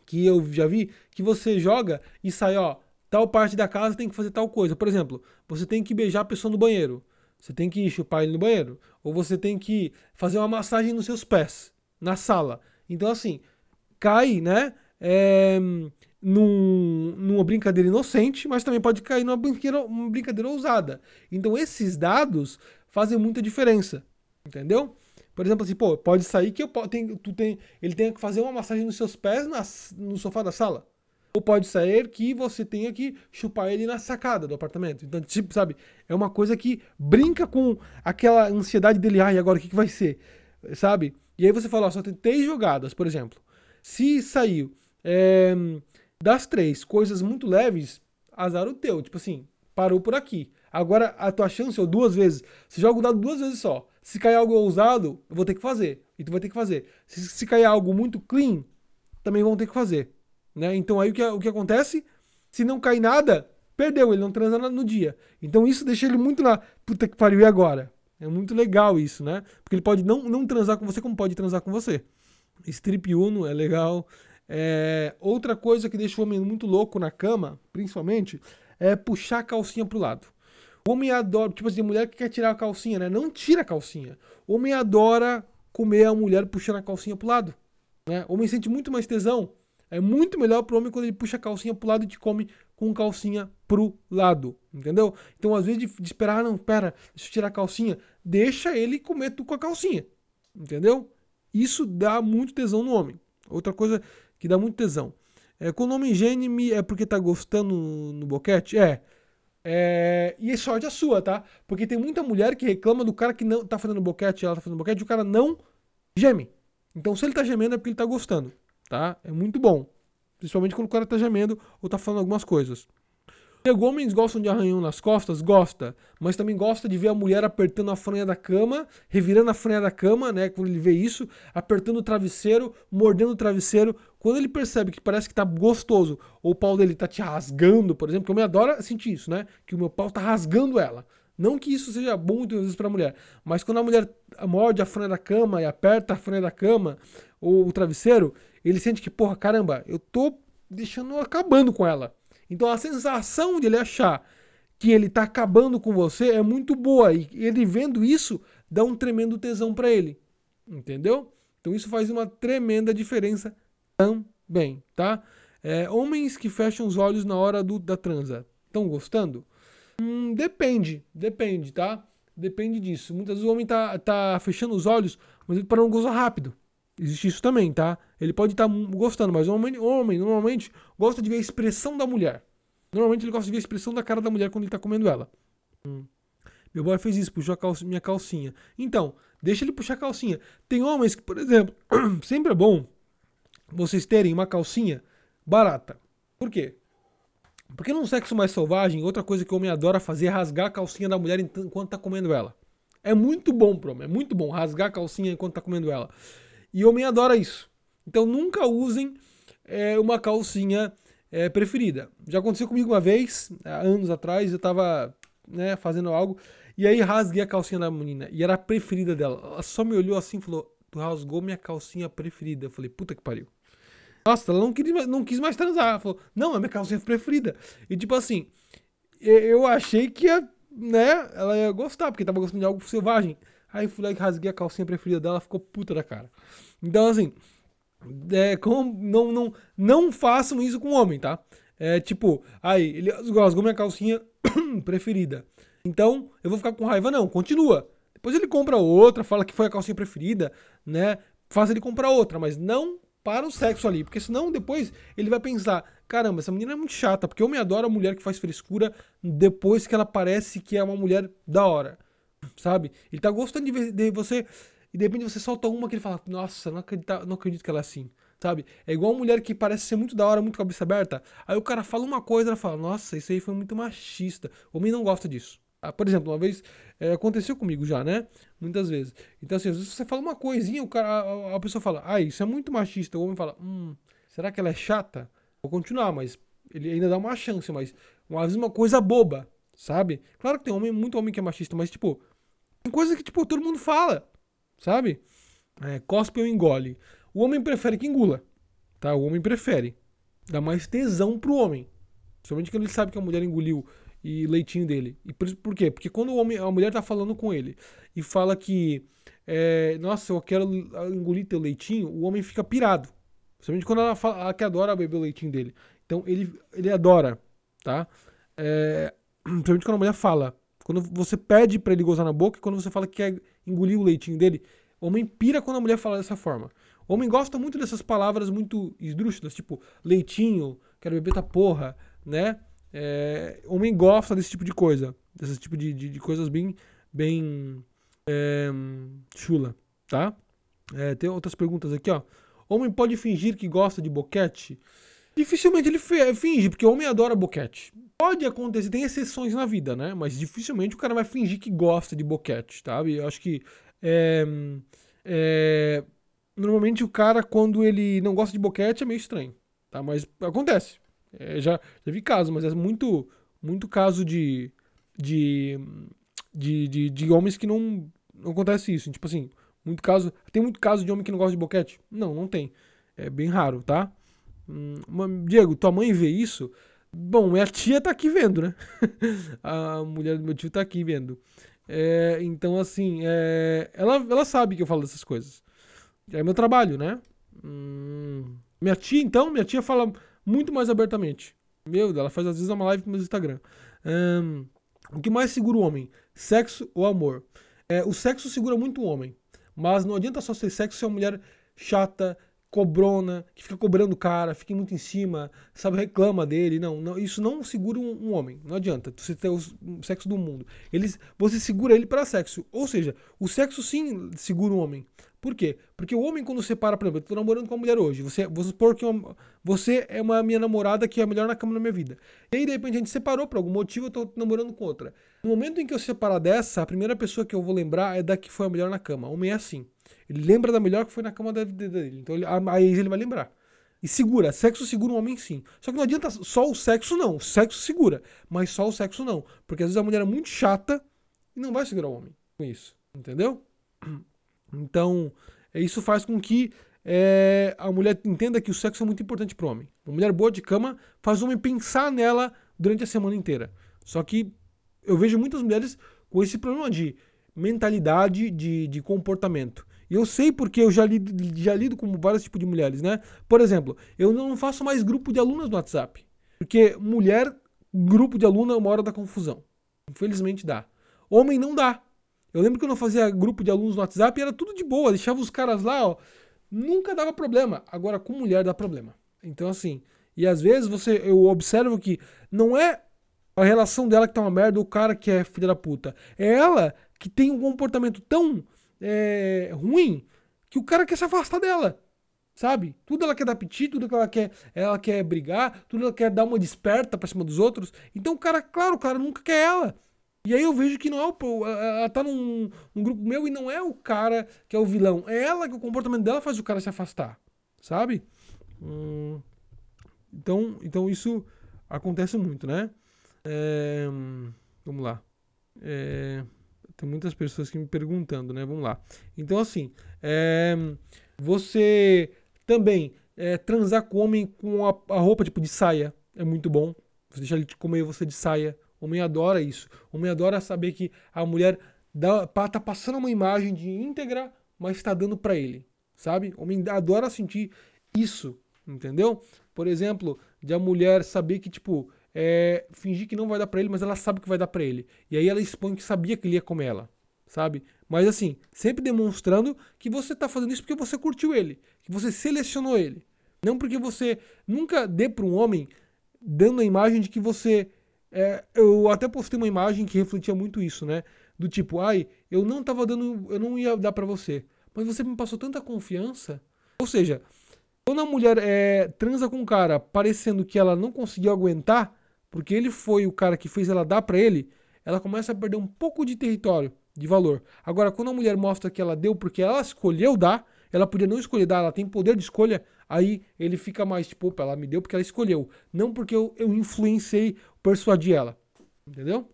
que eu já vi, que você joga e sai, ó, tal parte da casa tem que fazer tal coisa. Por exemplo, você tem que beijar a pessoa no banheiro. Você tem que chupar ele no banheiro. Ou você tem que fazer uma massagem nos seus pés, na sala. Então, assim, cai, né? É, num, numa brincadeira inocente, mas também pode cair numa brincadeira, uma brincadeira ousada. Então esses dados fazem muita diferença, entendeu? Por exemplo, assim, pô, pode sair que eu tenho, tu tem, ele tenha que fazer uma massagem nos seus pés na, no sofá da sala. Ou pode sair que você tenha que chupar ele na sacada do apartamento. Então, tipo, sabe, é uma coisa que brinca com aquela ansiedade dele, ai, agora o que, que vai ser? Sabe? E aí você fala, ó, só tem três jogadas, por exemplo. Se saiu é, das três coisas muito leves, azar o teu. Tipo assim, parou por aqui. Agora a tua chance é duas vezes. Você joga o dado duas vezes só. Se cair algo ousado, eu vou ter que fazer. E tu vai ter que fazer. Se, se cair algo muito clean, também vão ter que fazer. Né? Então aí o que, o que acontece? Se não cair nada, perdeu, ele não transa no dia. Então isso deixa ele muito na puta que pariu, e agora? É muito legal isso, né? Porque ele pode não, não transar com você como pode transar com você. Strip Uno é legal. É, outra coisa que deixa o homem muito louco na cama, principalmente, é puxar a calcinha pro lado. O homem adora, tipo assim, mulher que quer tirar a calcinha, né? Não tira a calcinha. O homem adora comer a mulher puxando a calcinha pro lado. Né? O homem sente muito mais tesão É muito melhor pro homem quando ele puxa a calcinha pro lado e te come com calcinha pro lado, entendeu? Então, às vezes, de, de esperar, ah, não, pera, deixa eu tirar a calcinha, deixa ele comer tu com a calcinha, entendeu? Isso dá muito tesão no homem. Outra coisa que dá muito tesão. É, quando o homem geme é porque tá gostando no, no boquete? É. É, e é sorte a sua, tá? Porque tem muita mulher que reclama do cara que não tá fazendo boquete, ela tá fazendo boquete, e o cara não geme. Então, se ele tá gemendo é porque ele tá gostando, tá? É muito bom. Principalmente quando o cara tá gemendo ou tá falando algumas coisas. Diego, homens gostam de arranhão nas costas? Gosta. Mas também gosta de ver a mulher apertando a franha da cama, revirando a franha da cama, né? Quando ele vê isso, apertando o travesseiro, mordendo o travesseiro. Quando ele percebe que parece que tá gostoso, ou o pau dele tá te rasgando, por exemplo, que eu me adoro sentir isso, né? Que o meu pau tá rasgando ela. Não que isso seja bom muitas vezes pra mulher, mas quando a mulher morde a franha da cama e aperta a franha da cama, ou o travesseiro, ele sente que, porra, caramba, eu tô deixando acabando com ela. Então a sensação de ele achar que ele tá acabando com você é muito boa e ele vendo isso dá um tremendo tesão para ele. Entendeu? Então isso faz uma tremenda diferença também, tá? É, homens que fecham os olhos na hora do, da transa, estão gostando? Hum, depende, depende, tá? Depende disso. Muitas vezes o homem tá, tá fechando os olhos, mas ele para não gozar rápido. Existe isso também, tá? Ele pode estar tá gostando, mas o homem, homem normalmente gosta de ver a expressão da mulher. Normalmente ele gosta de ver a expressão da cara da mulher quando ele tá comendo ela. Hum. Meu boy fez isso, puxou a calça, minha calcinha. Então, deixa ele puxar a calcinha. Tem homens que, por exemplo, [clears throat] sempre é bom vocês terem uma calcinha barata. Por quê? Porque num sexo mais selvagem, outra coisa que o homem adora fazer é rasgar a calcinha da mulher enquanto tá comendo ela. É muito bom pro homem, é muito bom rasgar a calcinha enquanto tá comendo ela. E homem adora isso. Então nunca usem é, uma calcinha é, preferida. Já aconteceu comigo uma vez, há anos atrás, eu tava né, fazendo algo, e aí rasguei a calcinha da menina, e era a preferida dela. Ela só me olhou assim e falou: Tu rasgou minha calcinha preferida. Eu falei: Puta que pariu. Nossa, ela não, queria, não quis mais transar. Ela falou: Não, é minha calcinha preferida. E tipo assim, eu achei que ia, né, ela ia gostar, porque tava gostando de algo selvagem. Aí fui lá e rasguei a calcinha preferida dela, ficou puta da cara. Então, assim, é, não, não, não façam isso com homem, tá? É tipo, aí, ele rasgou minha calcinha [coughs] preferida. Então, eu vou ficar com raiva, não, continua. Depois ele compra outra, fala que foi a calcinha preferida, né? Faz ele comprar outra, mas não para o sexo ali, porque senão depois ele vai pensar: caramba, essa menina é muito chata, porque eu me adoro a mulher que faz frescura depois que ela parece que é uma mulher da hora sabe? Ele tá gostando de, de você e de repente você solta uma que ele fala, nossa, não acredito, não acredito que ela é assim, sabe? É igual uma mulher que parece ser muito da hora, muito cabeça aberta, aí o cara fala uma coisa, ela fala, nossa, isso aí foi muito machista. O homem não gosta disso. Ah, por exemplo, uma vez é, aconteceu comigo já, né? Muitas vezes. Então, assim, às vezes você fala uma coisinha, o cara, a, a pessoa fala, ah, isso é muito machista. O homem fala, hum, será que ela é chata? Vou continuar, mas ele ainda dá uma chance, mas vezes uma coisa boba, sabe? Claro que tem homem, muito homem que é machista, mas tipo, tem coisa que tipo todo mundo fala, sabe? É, cospe ou engole. O homem prefere que engula, tá? O homem prefere. Dá mais tesão pro homem. Somente quando ele sabe que a mulher engoliu e leitinho dele. E por, por quê? Porque quando o homem, a mulher tá falando com ele e fala que é, nossa, eu quero engolir teu leitinho, o homem fica pirado. Somente quando ela fala ela que adora beber o leitinho dele. Então ele, ele adora, tá? É, [clears throat] Principalmente quando a mulher fala. Quando você pede para ele gozar na boca e quando você fala que quer engolir o leitinho dele. Homem pira quando a mulher fala dessa forma. Homem gosta muito dessas palavras muito esdrúxulas, tipo leitinho, quero beber tua porra, né? É, homem gosta desse tipo de coisa. Desse tipo de, de, de coisas bem, bem é, chula, tá? É, tem outras perguntas aqui, ó. Homem pode fingir que gosta de boquete? Dificilmente ele finge, porque o homem adora boquete. Pode acontecer, tem exceções na vida, né? Mas dificilmente o cara vai fingir que gosta de boquete, sabe? Eu acho que. É, é, normalmente o cara, quando ele não gosta de boquete, é meio estranho, tá? Mas acontece. É, já, já vi casos, mas é muito, muito caso de, de, de, de, de homens que não, não acontece isso. Tipo assim, muito caso. Tem muito caso de homem que não gosta de boquete? Não, não tem. É bem raro, tá? Hum, Diego, tua mãe vê isso? Bom, minha tia tá aqui vendo, né? [laughs] a mulher do meu tio tá aqui vendo. É, então, assim, é, ela, ela sabe que eu falo dessas coisas. É meu trabalho, né? Hum, Minha tia, então, minha tia fala muito mais abertamente. Meu, ela faz às vezes uma live no meu Instagram. Um, o que mais segura o homem? Sexo ou amor? É, o sexo segura muito o homem. Mas não adianta só ser sexo se é uma mulher chata, cobrona, que fica cobrando o cara, fica muito em cima, sabe, reclama dele. Não, não isso não segura um, um, homem. Não adianta você ter o sexo do mundo. Eles, você segura ele para sexo. Ou seja, o sexo sim segura um homem. Por quê? Porque o homem, quando separa, por exemplo, eu tô namorando com uma mulher hoje, você, vou supor que uma, você é uma minha namorada que é a melhor na cama da minha vida. E aí, de repente, a gente separou por algum motivo, eu tô namorando com outra. No momento em que eu separar dessa, a primeira pessoa que eu vou lembrar é da que foi a melhor na cama. O homem é assim. Ele lembra da melhor que foi na cama dele. Então, ele, aí ele vai lembrar. E segura, sexo segura um homem sim. Só que não adianta só o sexo, não. O sexo segura, mas só o sexo não. Porque às vezes a mulher é muito chata e não vai segurar o homem com isso. Entendeu? [clears throat] Então, isso faz com que é, a mulher entenda que o sexo é muito importante para o homem. Uma mulher boa de cama faz o homem pensar nela durante a semana inteira. Só que eu vejo muitas mulheres com esse problema de mentalidade, de, de comportamento. E eu sei porque eu já lido, já lido com vários tipos de mulheres, né? Por exemplo, eu não faço mais grupo de alunas no WhatsApp. Porque mulher, grupo de aluna é uma hora da confusão. Infelizmente dá. Homem não dá. Eu lembro que eu não fazia grupo de alunos no WhatsApp e era tudo de boa, deixava os caras lá, ó. Nunca dava problema. Agora com mulher dá problema. Então assim, e às vezes você eu observo que não é a relação dela que tá uma merda, o cara que é filha da puta. É ela que tem um comportamento tão é, ruim que o cara quer se afastar dela. Sabe? Tudo ela quer dar apetite, tudo que ela quer, ela quer brigar, tudo ela quer dar uma desperta pra cima dos outros. Então o cara, claro, o cara nunca quer ela. E aí eu vejo que não é o. Ela tá num, num, grupo meu e não é o cara que é o vilão. É ela que o comportamento dela faz o cara se afastar. Sabe? Hum, então, então isso acontece muito, né? É, vamos lá. É, tem muitas pessoas que me perguntando, né? Vamos lá. Então, assim, é, você também é, transar com homem com a, a roupa tipo de saia é muito bom. Você deixa ele comer você de saia o homem adora isso. O homem adora saber que a mulher dá, tá passando uma imagem de íntegra, mas está dando para ele, sabe? O homem adora sentir isso, entendeu? Por exemplo, de a mulher saber que, tipo, é, fingir que não vai dar para ele, mas ela sabe que vai dar para ele. E aí ela expõe que sabia que ele ia comer ela, sabe? Mas assim, sempre demonstrando que você tá fazendo isso porque você curtiu ele, que você selecionou ele. Não porque você nunca dê para um homem dando a imagem de que você é, eu até postei uma imagem que refletia muito isso, né? Do tipo, ai, eu não tava dando, eu não ia dar para você, mas você me passou tanta confiança. Ou seja, quando a mulher é, transa com um cara parecendo que ela não conseguiu aguentar, porque ele foi o cara que fez ela dar para ele, ela começa a perder um pouco de território, de valor. Agora, quando a mulher mostra que ela deu porque ela escolheu dar, ela podia não escolher dar, ela tem poder de escolha, aí ele fica mais tipo, opa, ela me deu porque ela escolheu, não porque eu, eu influenciei, persuadi ela. Entendeu?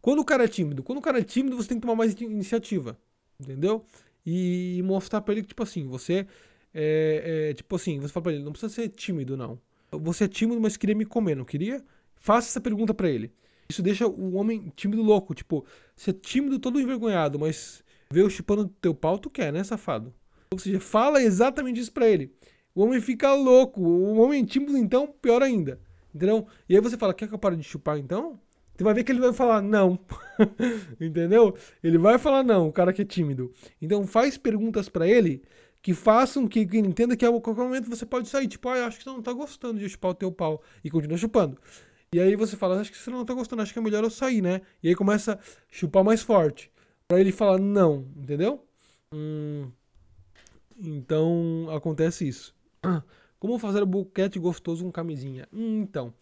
Quando o cara é tímido, quando o cara é tímido, você tem que tomar mais iniciativa. Entendeu? E mostrar pra ele que, tipo assim, você é, é tipo assim, você fala pra ele, não precisa ser tímido, não. Você é tímido, mas queria me comer, não queria? Faça essa pergunta para ele. Isso deixa o homem tímido louco, tipo, ser tímido todo envergonhado, mas ver o chupando teu pau, tu quer, né, safado? Ou seja, fala exatamente isso pra ele. O homem fica louco. O homem tímido, então, pior ainda. Entendeu? E aí você fala, quer que eu pare de chupar então? Você vai ver que ele vai falar não. [laughs] Entendeu? Ele vai falar não, o cara que é tímido. Então faz perguntas para ele que façam que, entenda que a qualquer momento você pode sair. Tipo, ah, eu acho que você não tá gostando de chupar o teu pau. E continua chupando. E aí você fala, acho que você não tá gostando, acho que é melhor eu sair, né? E aí começa a chupar mais forte. Pra ele falar não, entendeu? Hum, então acontece isso. [clears throat] Como fazer boquete gostoso com camisinha? Hum, então,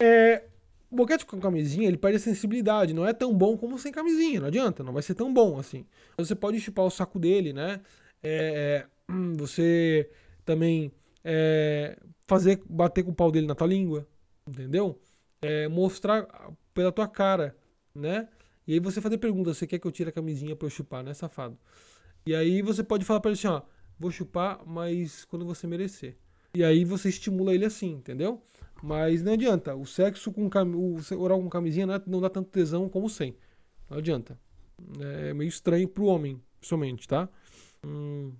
é, o boquete com camisinha ele perde a sensibilidade, não é tão bom como sem camisinha, não adianta, não vai ser tão bom assim. Você pode chupar o saco dele, né? É, hum, você também é, fazer bater com o pau dele na tua língua, entendeu? É, mostrar pela tua cara, né? E aí você fazer perguntas, você quer que eu tire a camisinha para eu chupar, né, safado? E aí você pode falar para ele assim, ó, vou chupar, mas quando você merecer. E aí você estimula ele assim, entendeu? Mas não adianta. O sexo com cam... o oral com camisinha não dá tanto tesão como sem. Não adianta. É meio estranho pro homem, somente, tá? Hum.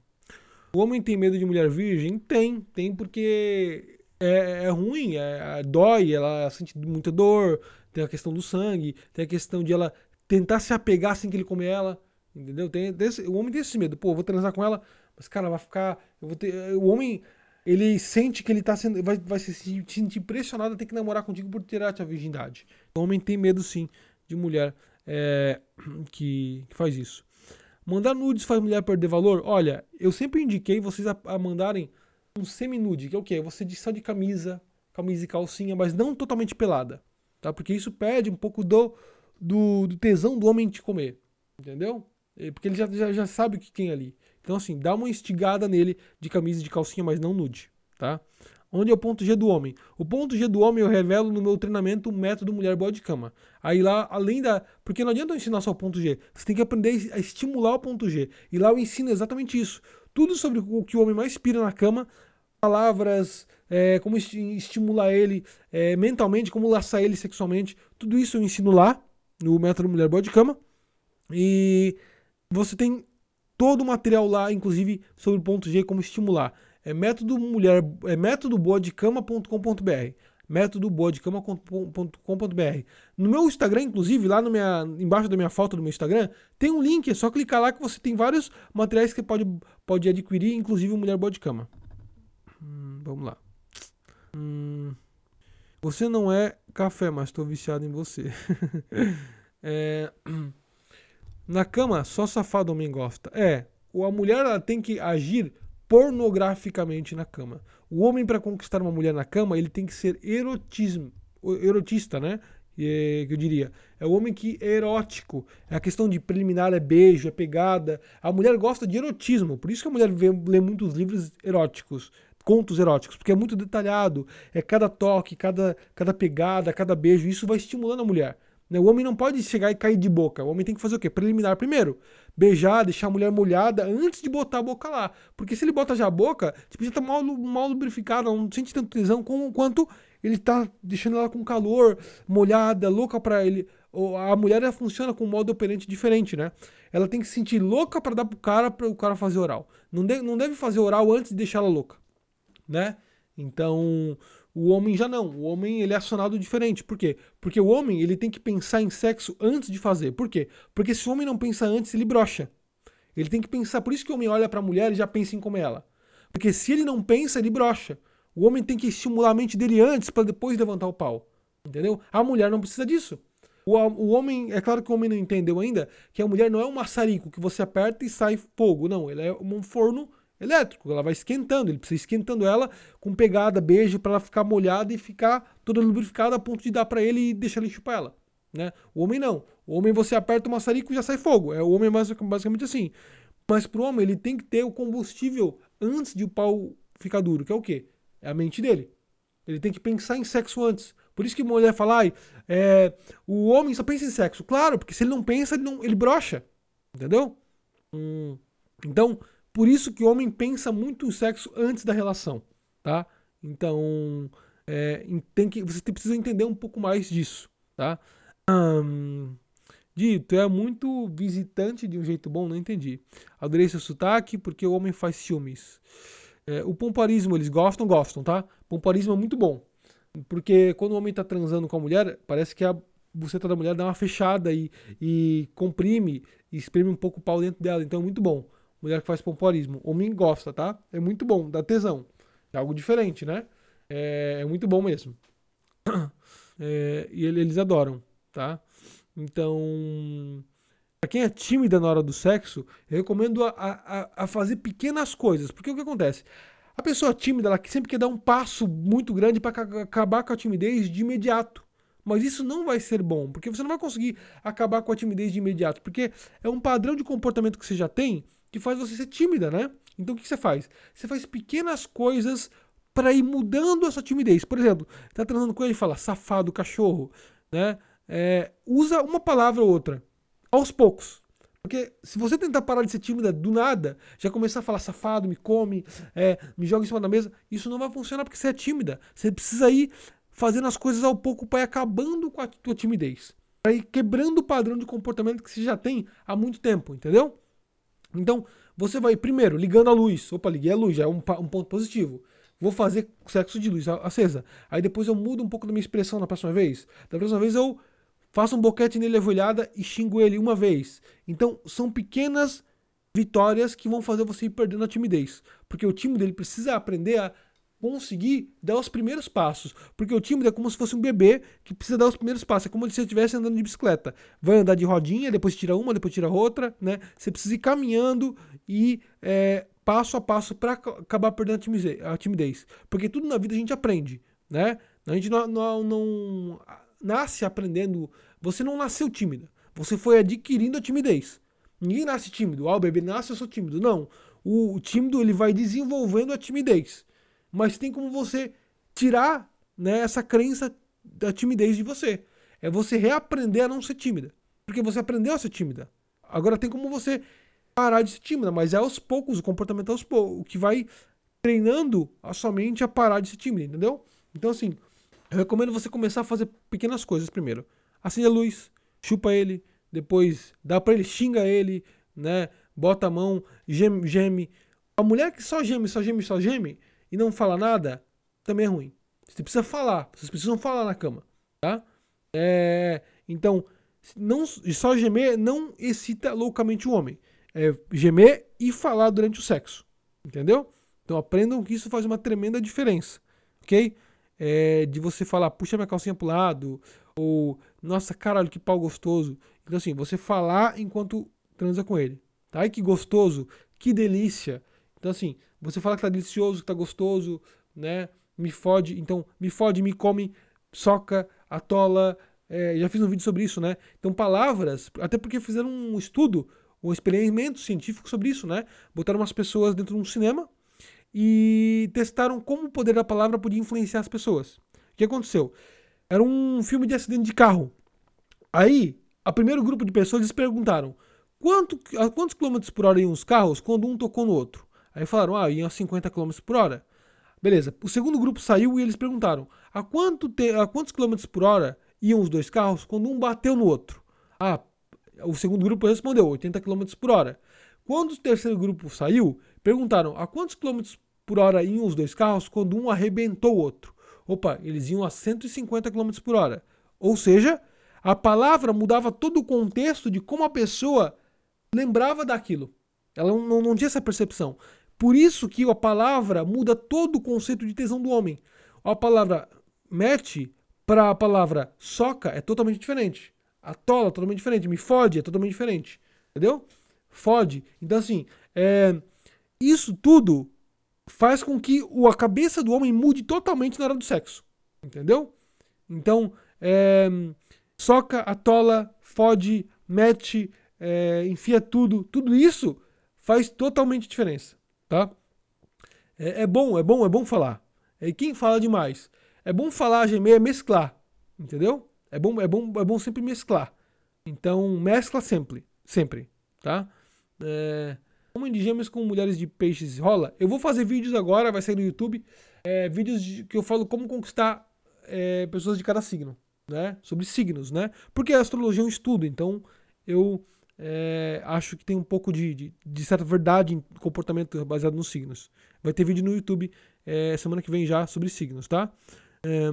O homem tem medo de mulher virgem? Tem, tem porque é, é ruim, é, dói, ela sente muita dor, tem a questão do sangue, tem a questão de ela tentar se apegar assim que ele comer ela, entendeu? Tem, desse, o homem tem esse medo, pô, vou transar com ela, mas cara, vai ficar, eu vou ter, o homem ele sente que ele tá sendo, vai, vai se sentir pressionado a ter que namorar contigo por tirar a virgindade. O homem tem medo sim de mulher é, que, que faz isso. Mandar nudes faz mulher perder valor? Olha, eu sempre indiquei vocês a, a mandarem um semi-nude, que é o quê? Você só de camisa, camisa e calcinha, mas não totalmente pelada, tá? Porque isso perde um pouco do, do, do tesão do homem te comer, entendeu? Porque ele já, já, já sabe o que tem ali. Então, assim, dá uma instigada nele de camisa e de calcinha, mas não nude, tá? Onde é o ponto G do homem? O ponto G do homem eu revelo no meu treinamento o método mulher boa de cama. Aí lá, além da. Porque não adianta eu ensinar só o ponto G. Você tem que aprender a estimular o ponto G. E lá eu ensino exatamente isso. Tudo sobre o que o homem mais pira na cama, palavras, é, como estimular ele é, mentalmente, como laçar ele sexualmente. Tudo isso eu ensino lá, no método mulher boa de cama. E você tem todo o material lá, inclusive sobre o ponto G, como estimular é método mulher, é método boadecama.com.br método boadecama.com.br No meu Instagram, inclusive, lá no minha, embaixo da minha foto do meu Instagram, tem um link, é só clicar lá que você tem vários materiais que você pode, pode adquirir, inclusive Mulher Boa de Cama. Hum, vamos lá. Hum, você não é café, mas estou viciado em você. [laughs] é, [clears throat] na cama, só safado homem gosta. É, a mulher ela tem que agir pornograficamente na cama. O homem, para conquistar uma mulher na cama, ele tem que ser erotismo, erotista, né? É, que eu diria. É o homem que é erótico. É a questão de preliminar, é beijo, é pegada. A mulher gosta de erotismo. Por isso que a mulher vê, lê muitos livros eróticos, contos eróticos, porque é muito detalhado. É cada toque, cada, cada pegada, cada beijo. Isso vai estimulando a mulher. Né? O homem não pode chegar e cair de boca. O homem tem que fazer o quê? Preliminar primeiro. Beijar, deixar a mulher molhada antes de botar a boca lá. Porque se ele bota já a boca, tipo, já tá mal, mal lubrificada, não sente tanto tesão como, quanto ele tá deixando ela com calor, molhada, louca para ele. A mulher ela funciona com um modo operante diferente, né? Ela tem que se sentir louca para dar pro cara para o cara fazer oral. Não, de, não deve fazer oral antes de deixar ela louca, né? Então, o homem já não. O homem ele é acionado diferente. Por quê? Porque o homem ele tem que pensar em sexo antes de fazer. Por quê? Porque se o homem não pensa antes, ele brocha. Ele tem que pensar. Por isso que o homem olha para a mulher e já pensa em comer ela. Porque se ele não pensa, ele brocha. O homem tem que estimular a mente dele antes para depois levantar o pau. Entendeu? A mulher não precisa disso. O, o homem, é claro que o homem não entendeu ainda que a mulher não é um maçarico que você aperta e sai fogo. Não, ele é um forno elétrico, ela vai esquentando, ele precisa esquentando ela com pegada, beijo, para ela ficar molhada e ficar toda lubrificada a ponto de dar para ele e deixar ele chupar ela. Né? O homem não. O homem você aperta o maçarico e já sai fogo. É o homem basicamente assim. Mas pro homem ele tem que ter o combustível antes de o pau ficar duro, que é o quê? É a mente dele. Ele tem que pensar em sexo antes. Por isso que mulher fala, é, o homem só pensa em sexo. Claro, porque se ele não pensa, ele, não, ele brocha. Entendeu? Hum, então, por isso que o homem pensa muito em sexo antes da relação, tá? Então, é, tem que, você precisa entender um pouco mais disso, tá? Dito, é muito visitante de um jeito bom, não entendi. Adorei seu sotaque porque o homem faz ciúmes. É, o pomparismo, eles gostam, gostam, tá? Pomparismo é muito bom. Porque quando o homem tá transando com a mulher, parece que a buceta da mulher dá uma fechada e, e comprime e espreme um pouco o pau dentro dela. Então é muito bom mulher que faz pompoarismo. Homem gosta, tá? É muito bom, dá tesão. É algo diferente, né? É, é muito bom mesmo. [clears throat] É, e eles adoram, tá? Então, para quem é tímida na hora do sexo, eu recomendo a, a, a fazer pequenas coisas. Porque o que acontece? A pessoa tímida, ela sempre quer dar um passo muito grande para acabar com a timidez de imediato. Mas isso não vai ser bom, porque você não vai conseguir acabar com a timidez de imediato, porque é um padrão de comportamento que você já tem que faz você ser tímida, né? Então o que você faz? Você faz pequenas coisas para ir mudando a sua timidez. Por exemplo, tá transando com ele e fala safado, cachorro, né? É, usa uma palavra ou outra, aos poucos. Porque se você tentar parar de ser tímida do nada, já começar a falar safado, me come, é, me joga em cima da mesa, isso não vai funcionar porque você é tímida. Você precisa ir fazendo as coisas ao pouco para ir acabando com a tua timidez. Para ir quebrando o padrão de comportamento que você já tem há muito tempo, entendeu? Então, você vai, primeiro, ligando a luz. Opa, liguei a luz, já é um, um ponto positivo. Vou fazer sexo de luz acesa. Aí depois eu mudo um pouco da minha expressão na próxima vez. Da próxima vez eu faço um boquete nele ajoelhada e xingo ele uma vez. Então, são pequenas vitórias que vão fazer você ir perdendo a timidez. Porque o time dele precisa aprender a conseguir dar os primeiros passos. Porque o tímido é como se fosse um bebê que precisa dar os primeiros passos. É como se você estivesse andando de bicicleta. Vai andar de rodinha, depois tira uma, depois tira outra, né? Você precisa ir caminhando e é, passo a passo para acabar perdendo a timidez. Porque tudo na vida a gente aprende, né? A gente não, não, não nasce aprendendo. Você não nasceu tímida. Você foi adquirindo a timidez. Ninguém nasce tímido. Ah, o bebê nasce, eu sou tímido. Não. O, o tímido ele vai desenvolvendo a timidez mas tem como você tirar né, essa crença da timidez de você. É você reaprender a não ser tímida. Porque você aprendeu a ser tímida. Agora tem como você parar de ser tímida, mas é aos poucos, o comportamento é aos poucos, o que vai treinando a sua mente a parar de ser tímida, entendeu? Então, assim, eu recomendo você começar a fazer pequenas coisas primeiro. Acende a luz, chupa ele, depois dá para ele, xinga ele, né? Bota a mão, geme, geme. A mulher que só geme, só geme, só geme, e não fala nada, também é ruim. Você precisa falar, vocês precisam falar na cama, tá? É, então, não, só gemer não excita loucamente o homem. É gemer e falar durante o sexo, entendeu? Então aprendam que isso faz uma tremenda diferença, ok? É, de você falar, puxa minha calcinha pro lado, ou nossa, caralho, que pau gostoso. Então assim, você falar enquanto transa com ele. Tá? Que gostoso, que delícia. Então assim, você fala que tá delicioso, que tá gostoso, né? Me fode, então me fode, me come, soca, atola. É, já fiz um vídeo sobre isso, né? Então palavras, até porque fizeram um estudo, um experimento científico sobre isso, né? Botaram umas pessoas dentro de um cinema e testaram como o poder da palavra podia influenciar as pessoas. O que aconteceu? Era um filme de acidente de carro. Aí, a primeiro grupo de pessoas eles perguntaram quanto, a quantos quilômetros por hora iam os carros quando um tocou no outro. Aí falaram, ah, iam a 50 km por hora. Beleza. O segundo grupo saiu e eles perguntaram, a, quanto te, a quantos quilômetros por hora iam os dois carros quando um bateu no outro? Ah, o segundo grupo respondeu, 80 km por hora. Quando o terceiro grupo saiu, perguntaram a quantos quilômetros por hora iam os dois carros quando um arrebentou o outro. Opa, eles iam a 150 km por hora. Ou seja, a palavra mudava todo o contexto de como a pessoa lembrava daquilo. Ela não, não tinha essa percepção. Por isso que a palavra muda todo o conceito de tesão do homem. A palavra mete para a palavra soca é totalmente diferente. Atola é totalmente diferente. Me fode é totalmente diferente. Entendeu? Fode. Então, assim, é, isso tudo faz com que a cabeça do homem mude totalmente na hora do sexo. Entendeu? Então, é, soca, atola, fode, mete, é, enfia tudo. Tudo isso faz totalmente diferença tá? É, é, bom, é bom, é bom falar. E quem fala demais? É bom falar, gemer, é mesclar, entendeu? É bom, é bom, é bom sempre mesclar. Então, mescla sempre, sempre, tá? É, homem de gêmeos com mulheres de peixes rola. Eu vou fazer vídeos agora, vai sair no YouTube, é, vídeos de, que eu falo como conquistar é, pessoas de cada signo, né? Sobre signos, né? Porque a astrologia é um estudo, então eu é, acho que tem um pouco de, de, de, certa verdade em comportamento baseado nos signos. Vai ter vídeo no YouTube é, semana que vem já sobre signos, tá? É,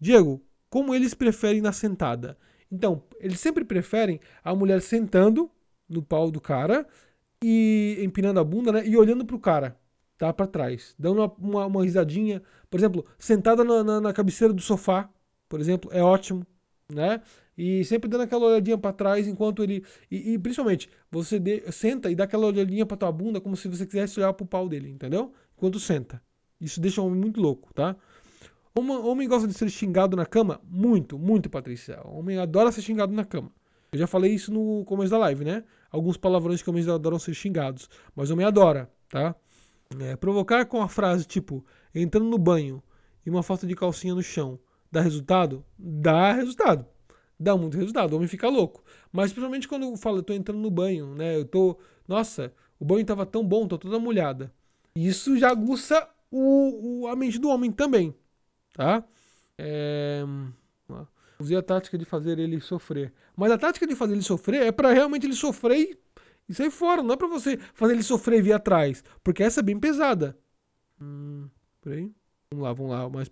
Diego, como eles preferem na sentada? Então, eles sempre preferem a mulher sentando no pau do cara e empinando a bunda, né? E olhando pro cara, tá? Pra trás, dando uma, uma, uma risadinha. Por exemplo, sentada na, na, na cabeceira do sofá, por exemplo, é ótimo, né? E sempre dando aquela olhadinha para trás enquanto ele. E, e principalmente, você de, senta e dá aquela olhadinha pra tua bunda como se você quisesse olhar pro pau dele, entendeu? Enquanto senta. Isso deixa o homem muito louco, tá? Homem, homem gosta de ser xingado na cama? Muito, muito, Patrícia. Homem adora ser xingado na cama. Eu já falei isso no começo da live, né? Alguns palavrões que homens adoram ser xingados. Mas homem adora, tá? É, provocar com a frase tipo, entrando no banho e uma falta de calcinha no chão, dá resultado? Dá resultado dá muito resultado, o homem fica louco. Mas principalmente quando eu falo, eu tô entrando no banho, né? Eu tô, nossa, o banho tava tão bom, tô toda molhada. Isso já aguça o, o a mente do homem também, tá? É... Usei a tática de fazer ele sofrer. Mas a tática de fazer ele sofrer é para realmente ele sofrer e, e sai fora. Não é pra você fazer ele sofrer e vir atrás. Porque essa é bem pesada. Hum, peraí. Vamos lá, vamos lá. Mas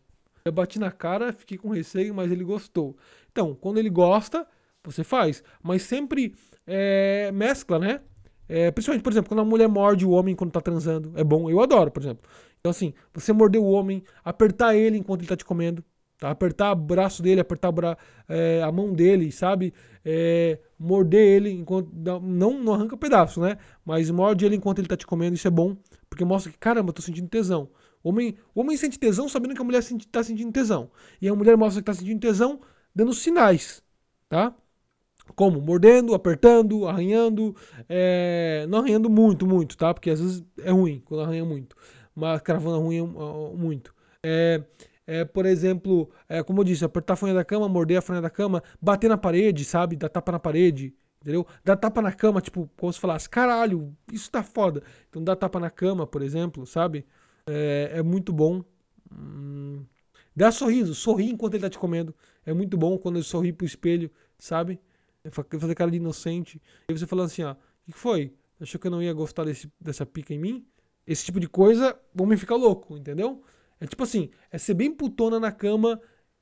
eu bati na cara, fiquei com receio, mas ele gostou. Então, quando ele gosta, você faz. Mas sempre é, mescla, né? É, principalmente, por exemplo, quando a mulher morde o homem quando tá transando. É bom, eu adoro, por exemplo. Então, assim, você morder o homem, apertar ele enquanto ele tá te comendo. Tá? Apertar o braço dele, apertar bra é, a mão dele, sabe? É, morder ele enquanto. Não, não arranca pedaço, né? Mas morde ele enquanto ele tá te comendo, isso é bom. Porque mostra que, caramba, eu tô sentindo tesão. O homem, o homem sente tesão sabendo que a mulher sente, tá sentindo tesão. E a mulher mostra que tá sentindo tesão dando sinais, tá? Como? Mordendo, apertando, arranhando. É... Não arranhando muito, muito, tá? Porque às vezes é ruim quando arranha muito. Mas cravando ruim é, muito. É, é, por exemplo, é, como eu disse, apertar a fronha da cama, morder a fronha da cama, bater na parede, sabe? Dar tapa na parede, entendeu? Dar tapa na cama, tipo, como se falasse, caralho, isso tá foda. Então dá tapa na cama, por exemplo, sabe? É, é muito bom. Hum, dá sorriso, sorri enquanto ele tá te comendo. É muito bom quando ele sorri pro espelho, sabe? fazer cara de inocente. E você falando assim, ó, o que foi? Achou que eu não ia gostar desse, dessa pica em mim? Esse tipo de coisa, homem fica louco, entendeu? É tipo assim, é ser bem putona na cama,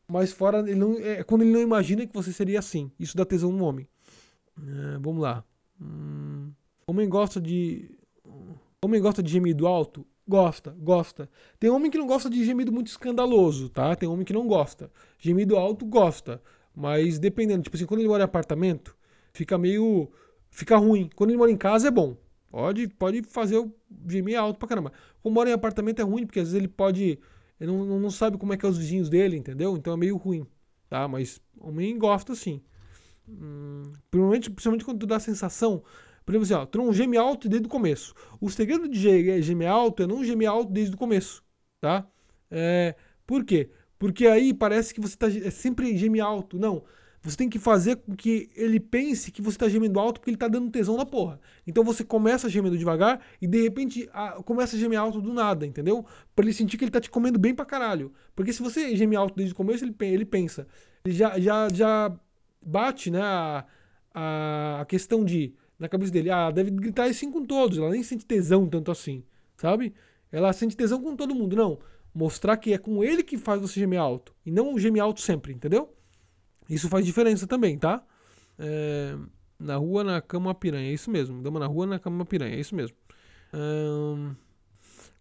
mas fora, ele não, é quando ele não imagina que você seria assim. Isso dá tesão no homem. É, vamos lá. Hum, homem gosta de. Homem gosta de gemido alto? Gosta, gosta. Tem homem que não gosta de gemido muito escandaloso, tá? Tem homem que não gosta. Gemido alto, gosta. Mas dependendo, tipo assim, quando ele mora em apartamento, fica meio. fica ruim. Quando ele mora em casa é bom. Pode, pode fazer o gemer alto pra caramba. Quando mora em apartamento é ruim, porque às vezes ele pode. Ele não, não sabe como é que é os vizinhos dele, entendeu? Então é meio ruim. Tá? Mas homem gosta sim. Hum, principalmente, principalmente quando tu dá a sensação. Por exemplo, assim, ó, tu não geme alto desde o começo. O segredo de gemer alto é não gemer alto desde o começo. Tá? É, por quê? Porque aí parece que você está é sempre geme alto. Não. Você tem que fazer com que ele pense que você está gemendo alto porque ele está dando tesão na porra. Então você começa gemendo devagar e de repente a, começa a gemer alto do nada, entendeu? Para ele sentir que ele está te comendo bem pra caralho. Porque se você geme alto desde o começo, ele, ele pensa. Ele já, já, já bate né, a, a, a questão de, na cabeça dele, ah, deve gritar assim com todos. Ela nem sente tesão tanto assim, sabe? Ela sente tesão com todo mundo. Não mostrar que é com ele que faz você gemer alto. E não o gemer alto sempre, entendeu? Isso faz diferença também, tá? É, na rua, na cama, piranha. É isso mesmo. Dama na rua, na cama, piranha. É isso mesmo.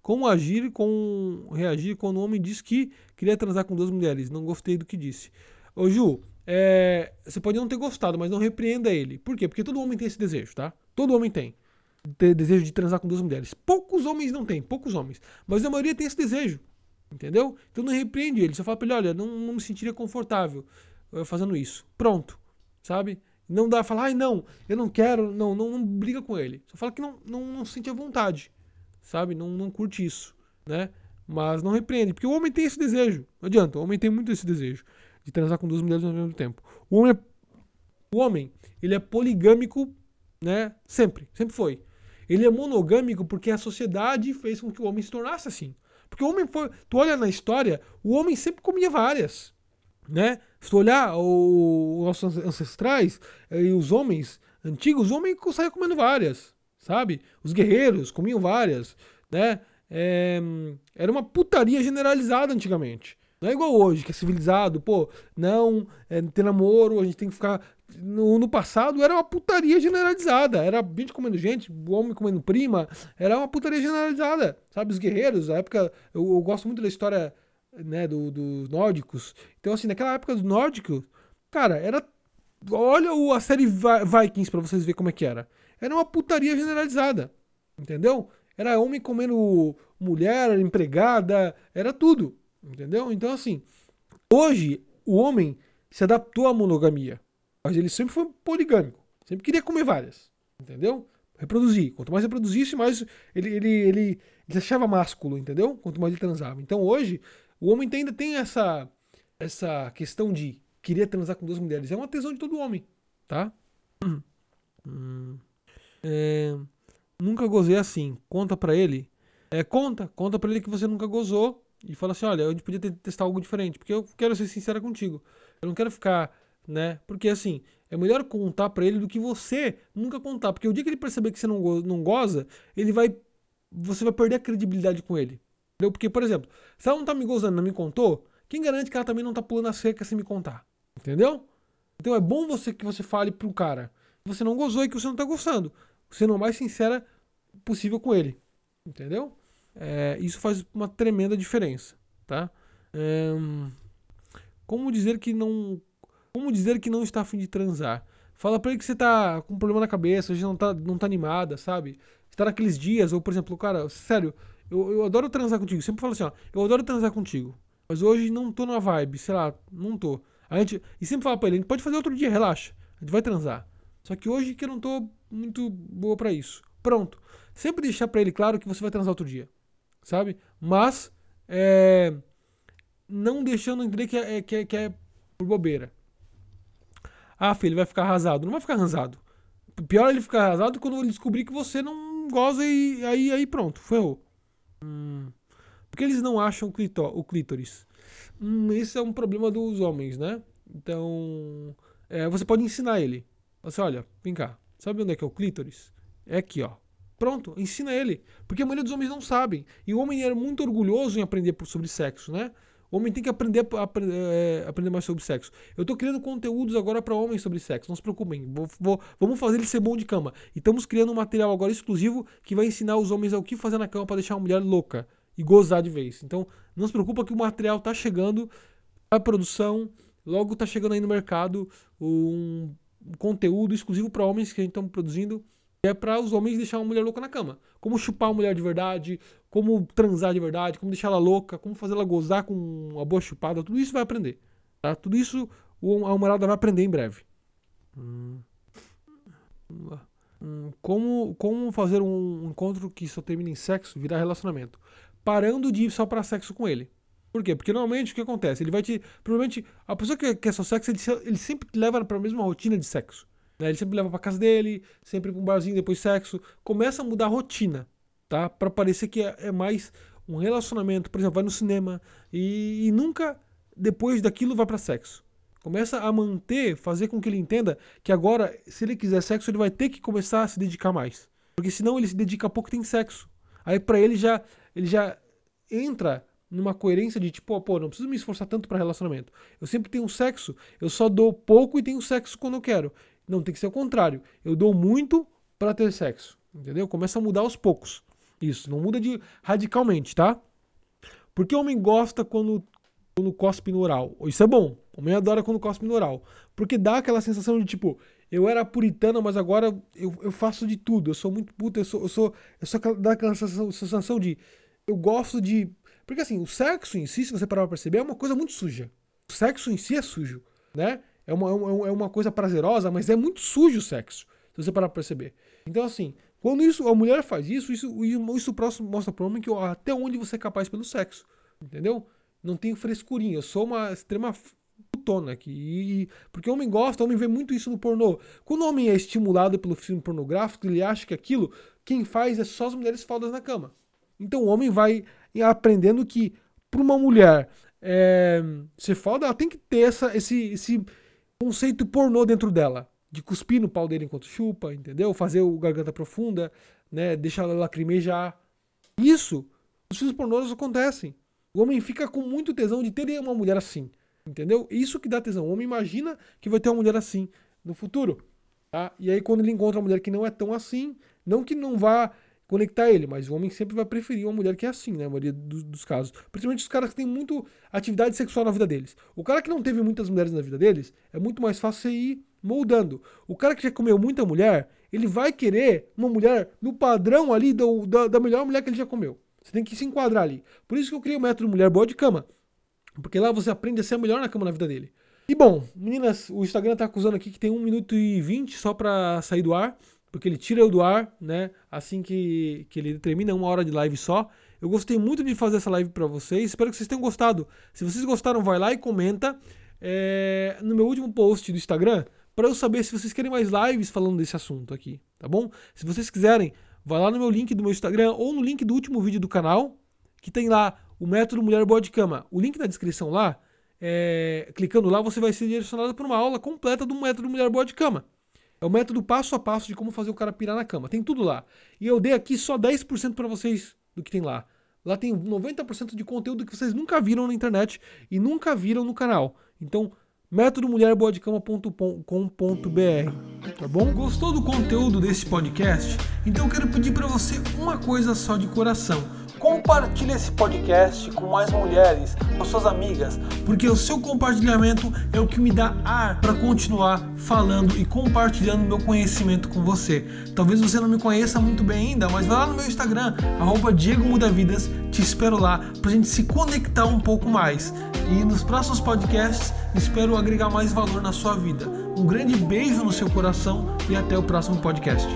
Como agir com reagir quando o homem diz que queria transar com duas mulheres? Não gostei do que disse. Ô Ju, é, você pode não ter gostado, mas não repreenda ele. Por quê? Porque todo homem tem esse desejo, tá? Todo homem tem. Ter desejo de transar com duas mulheres. Poucos homens não têm, poucos homens. Mas a maioria tem esse desejo. Entendeu? Então não repreende ele. Só fala pra ele, olha, não, não me sentiria confortável eh, fazendo isso. Pronto. Sabe? Não dá falar, ai não, eu não quero, não, não, não briga com ele. Só fala que não, não, não sente a vontade. Sabe? Não, não curte isso. Né? Mas não repreende, porque o homem tem esse desejo. Não adianta, o homem tem muito esse desejo de transar com duas mulheres ao mesmo tempo. O homem, é, o homem ele é poligâmico, né? Sempre, sempre foi. Ele é monogâmico porque a sociedade fez com que o homem se tornasse assim. Porque o homem foi. Tu olha na história, o homem sempre comia várias. Né? Se tu olhar os nossos ancestrais eh, e os homens antigos, o homem saía comendo várias. Sabe? Os guerreiros comiam várias. Né? É, era uma putaria generalizada antigamente. Não é igual hoje, que é civilizado, pô, não, é, ter namoro, a gente tem que ficar no, no, passado era uma putaria generalizada. Era gente comendo gente, homem comendo prima. Era uma putaria generalizada. Sabe, os guerreiros, a época. Eu, eu gosto muito da história né, dos do nórdicos. Então, assim, naquela época dos nórdicos, cara, era. Olha o, a série Vikings pra vocês verem como é que era. Era uma putaria generalizada. Entendeu? Era homem comendo mulher, empregada, era tudo. Entendeu? Então, assim, hoje o homem se adaptou à monogamia. Mas ele sempre foi poligâmico. Sempre queria comer várias. Entendeu? Reproduzir. Quanto mais reproduzisse, mais ele, ele, ele, ele achava másculo, entendeu? Quanto mais ele transava. Então hoje, o homem ainda tem essa, essa questão de querer transar com duas mulheres. É uma tesão de todo homem, tá? Hum. É, nunca gozei assim. Conta pra ele. É, conta. Conta pra ele que você nunca gozou. E fala assim: olha, a gente podia testar algo diferente. Porque eu quero ser sincera contigo. Eu não quero ficar né? Porque assim, é melhor contar para ele do que você nunca contar, porque o dia que ele perceber que você não, go não goza, ele vai você vai perder a credibilidade com ele. Entendeu? Porque, por exemplo, se ela não tá me gozando, não me contou, quem garante que ela também não tá pulando a cerca sem me contar? Entendeu? Então é bom você que você fale pro cara que você não gozou e que você não tá gostando. Sendo o mais sincera possível com ele. Entendeu? É, isso faz uma tremenda diferença, tá? É, como dizer que não como dizer que não está afim de transar? Fala pra ele que você tá com um problema na cabeça, hoje não tá, não tá animada, sabe? Você tá naqueles dias, ou por exemplo, cara, sério, eu, eu adoro transar contigo. Sempre falo assim, ó, eu adoro transar contigo. Mas hoje não tô na vibe, sei lá, não tô. A gente, e sempre fala pra ele, a gente pode fazer outro dia, relaxa. A gente vai transar. Só que hoje que eu não tô muito boa para isso. Pronto. Sempre deixar para ele claro que você vai transar outro dia. Sabe? Mas, é, não deixando entender que é, que é, que é por bobeira. Ah, filho, ele vai ficar arrasado. Não vai ficar arrasado. Pior ele ficar arrasado quando ele descobrir que você não goza e aí, aí pronto, ferrou. Hum. Porque eles não acham o clítoris. Hum, esse é um problema dos homens, né? Então, é, você pode ensinar ele. Você, olha, vem cá, sabe onde é que é o clítoris? É aqui, ó. Pronto, ensina ele. Porque a maioria dos homens não sabem. E o homem é muito orgulhoso em aprender sobre sexo, né? O homem tem que aprender, a, é, aprender mais sobre sexo. Eu estou criando conteúdos agora para homens sobre sexo. Não se preocupem. Vou, vou, vamos fazer ele ser bom de cama. E estamos criando um material agora exclusivo que vai ensinar os homens o que fazer na cama para deixar uma mulher louca e gozar de vez. Então, não se preocupa que o material está chegando, a produção, logo está chegando aí no mercado um conteúdo exclusivo para homens que a gente está produzindo é para os homens deixar uma mulher louca na cama. Como chupar uma mulher de verdade, como transar de verdade, como deixar ela louca, como fazer ela gozar com uma boa chupada, tudo isso vai aprender. Tá? Tudo isso a humorada vai aprender em breve. Hum. Como, como fazer um encontro que só termina em sexo virar relacionamento? Parando de ir só para sexo com ele. Por quê? Porque normalmente o que acontece? Ele vai te. Provavelmente, a pessoa que quer só sexo, ele, ele sempre te leva para a mesma rotina de sexo. Né? Ele sempre leva para casa dele, sempre para um barzinho depois sexo. Começa a mudar a rotina, tá? Para parecer que é, é, mais um relacionamento. Por exemplo, vai no cinema e, e nunca depois daquilo vai para sexo. Começa a manter, fazer com que ele entenda que agora, se ele quiser sexo, ele vai ter que começar a se dedicar mais. Porque senão ele se dedica pouco tem sexo. Aí para ele já ele já entra numa coerência de tipo, pô, não preciso me esforçar tanto para relacionamento. Eu sempre tenho sexo, eu só dou pouco e tenho sexo quando eu quero. Não, tem que ser o contrário. Eu dou muito para ter sexo. Entendeu? Começa a mudar aos poucos. Isso, não muda de radicalmente, tá? Porque o homem gosta quando, quando cospe no oral. Isso é bom. O homem adora quando cospe no oral. Porque dá aquela sensação de tipo, eu era puritana, mas agora eu, eu faço de tudo. Eu sou muito puta, eu sou. Eu sou, eu sou dá aquela sensação, sensação de. Eu gosto de. Porque assim, o sexo em si, se você parar pra perceber, é uma coisa muito suja. O sexo em si é sujo, né? É uma, é uma coisa prazerosa, mas é muito sujo o sexo, se você parar pra perceber. Então, assim, quando isso, a mulher faz isso, isso, isso próximo mostra pro homem que até onde você é capaz pelo sexo. Entendeu? Não tenho frescurinha, eu sou uma extrema putona aqui. Porque o homem gosta, o homem vê muito isso no pornô. Quando o homem é estimulado pelo filme pornográfico, ele acha que aquilo, quem faz é só as mulheres faldas na cama. Então o homem vai aprendendo que para uma mulher é, ser foda, ela tem que ter essa, esse, esse conceito pornô dentro dela. De cuspir no pau dele enquanto chupa, entendeu? Fazer o garganta profunda, né? Deixar ela lacrimejar. Isso, os filmes pornôs acontecem. O homem fica com muito tesão de ter uma mulher assim. Entendeu? Isso que dá tesão. O homem imagina que vai ter uma mulher assim no futuro. Tá? E aí, quando ele encontra uma mulher que não é tão assim, não que não vá conectar ele, mas o homem sempre vai preferir uma mulher que é assim, né? A maioria dos, dos casos. Principalmente os caras que têm muito atividade sexual na vida deles. O cara que não teve muitas mulheres na vida deles, é muito mais fácil você ir moldando. O cara que já comeu muita mulher, ele vai querer uma mulher no padrão ali do, da, da melhor mulher que ele já comeu. Você tem que se enquadrar ali. Por isso que eu criei o método Mulher Boa de Cama. Porque lá você aprende a ser a melhor na cama na vida dele. E bom, meninas, o Instagram tá acusando aqui que tem 1 minuto e 20 só pra sair do ar porque ele tira eu do ar, né? Assim que, que ele termina uma hora de live só. Eu gostei muito de fazer essa live para vocês. Espero que vocês tenham gostado. Se vocês gostaram, vai lá e comenta é, no meu último post do Instagram para eu saber se vocês querem mais lives falando desse assunto aqui, tá bom? Se vocês quiserem, vai lá no meu link do meu Instagram ou no link do último vídeo do canal, que tem lá o método Mulher Boa de Cama. O link na descrição lá é, clicando lá, você vai ser direcionado para uma aula completa do método Mulher Boa de Cama. É o método passo a passo de como fazer o cara pirar na cama. Tem tudo lá. E eu dei aqui só 10% para vocês do que tem lá. Lá tem 90% de conteúdo que vocês nunca viram na internet e nunca viram no canal. Então, métodomulherboadecama.com.br, tá bom? Gostou do conteúdo desse podcast? Então eu quero pedir para você uma coisa só de coração Compartilhe esse podcast com mais mulheres, com suas amigas, porque o seu compartilhamento é o que me dá ar para continuar falando e compartilhando meu conhecimento com você. Talvez você não me conheça muito bem ainda, mas vai lá no meu Instagram, arroba Diego Mudavidas, te espero lá para a gente se conectar um pouco mais. E nos próximos podcasts espero agregar mais valor na sua vida. Um grande beijo no seu coração e até o próximo podcast.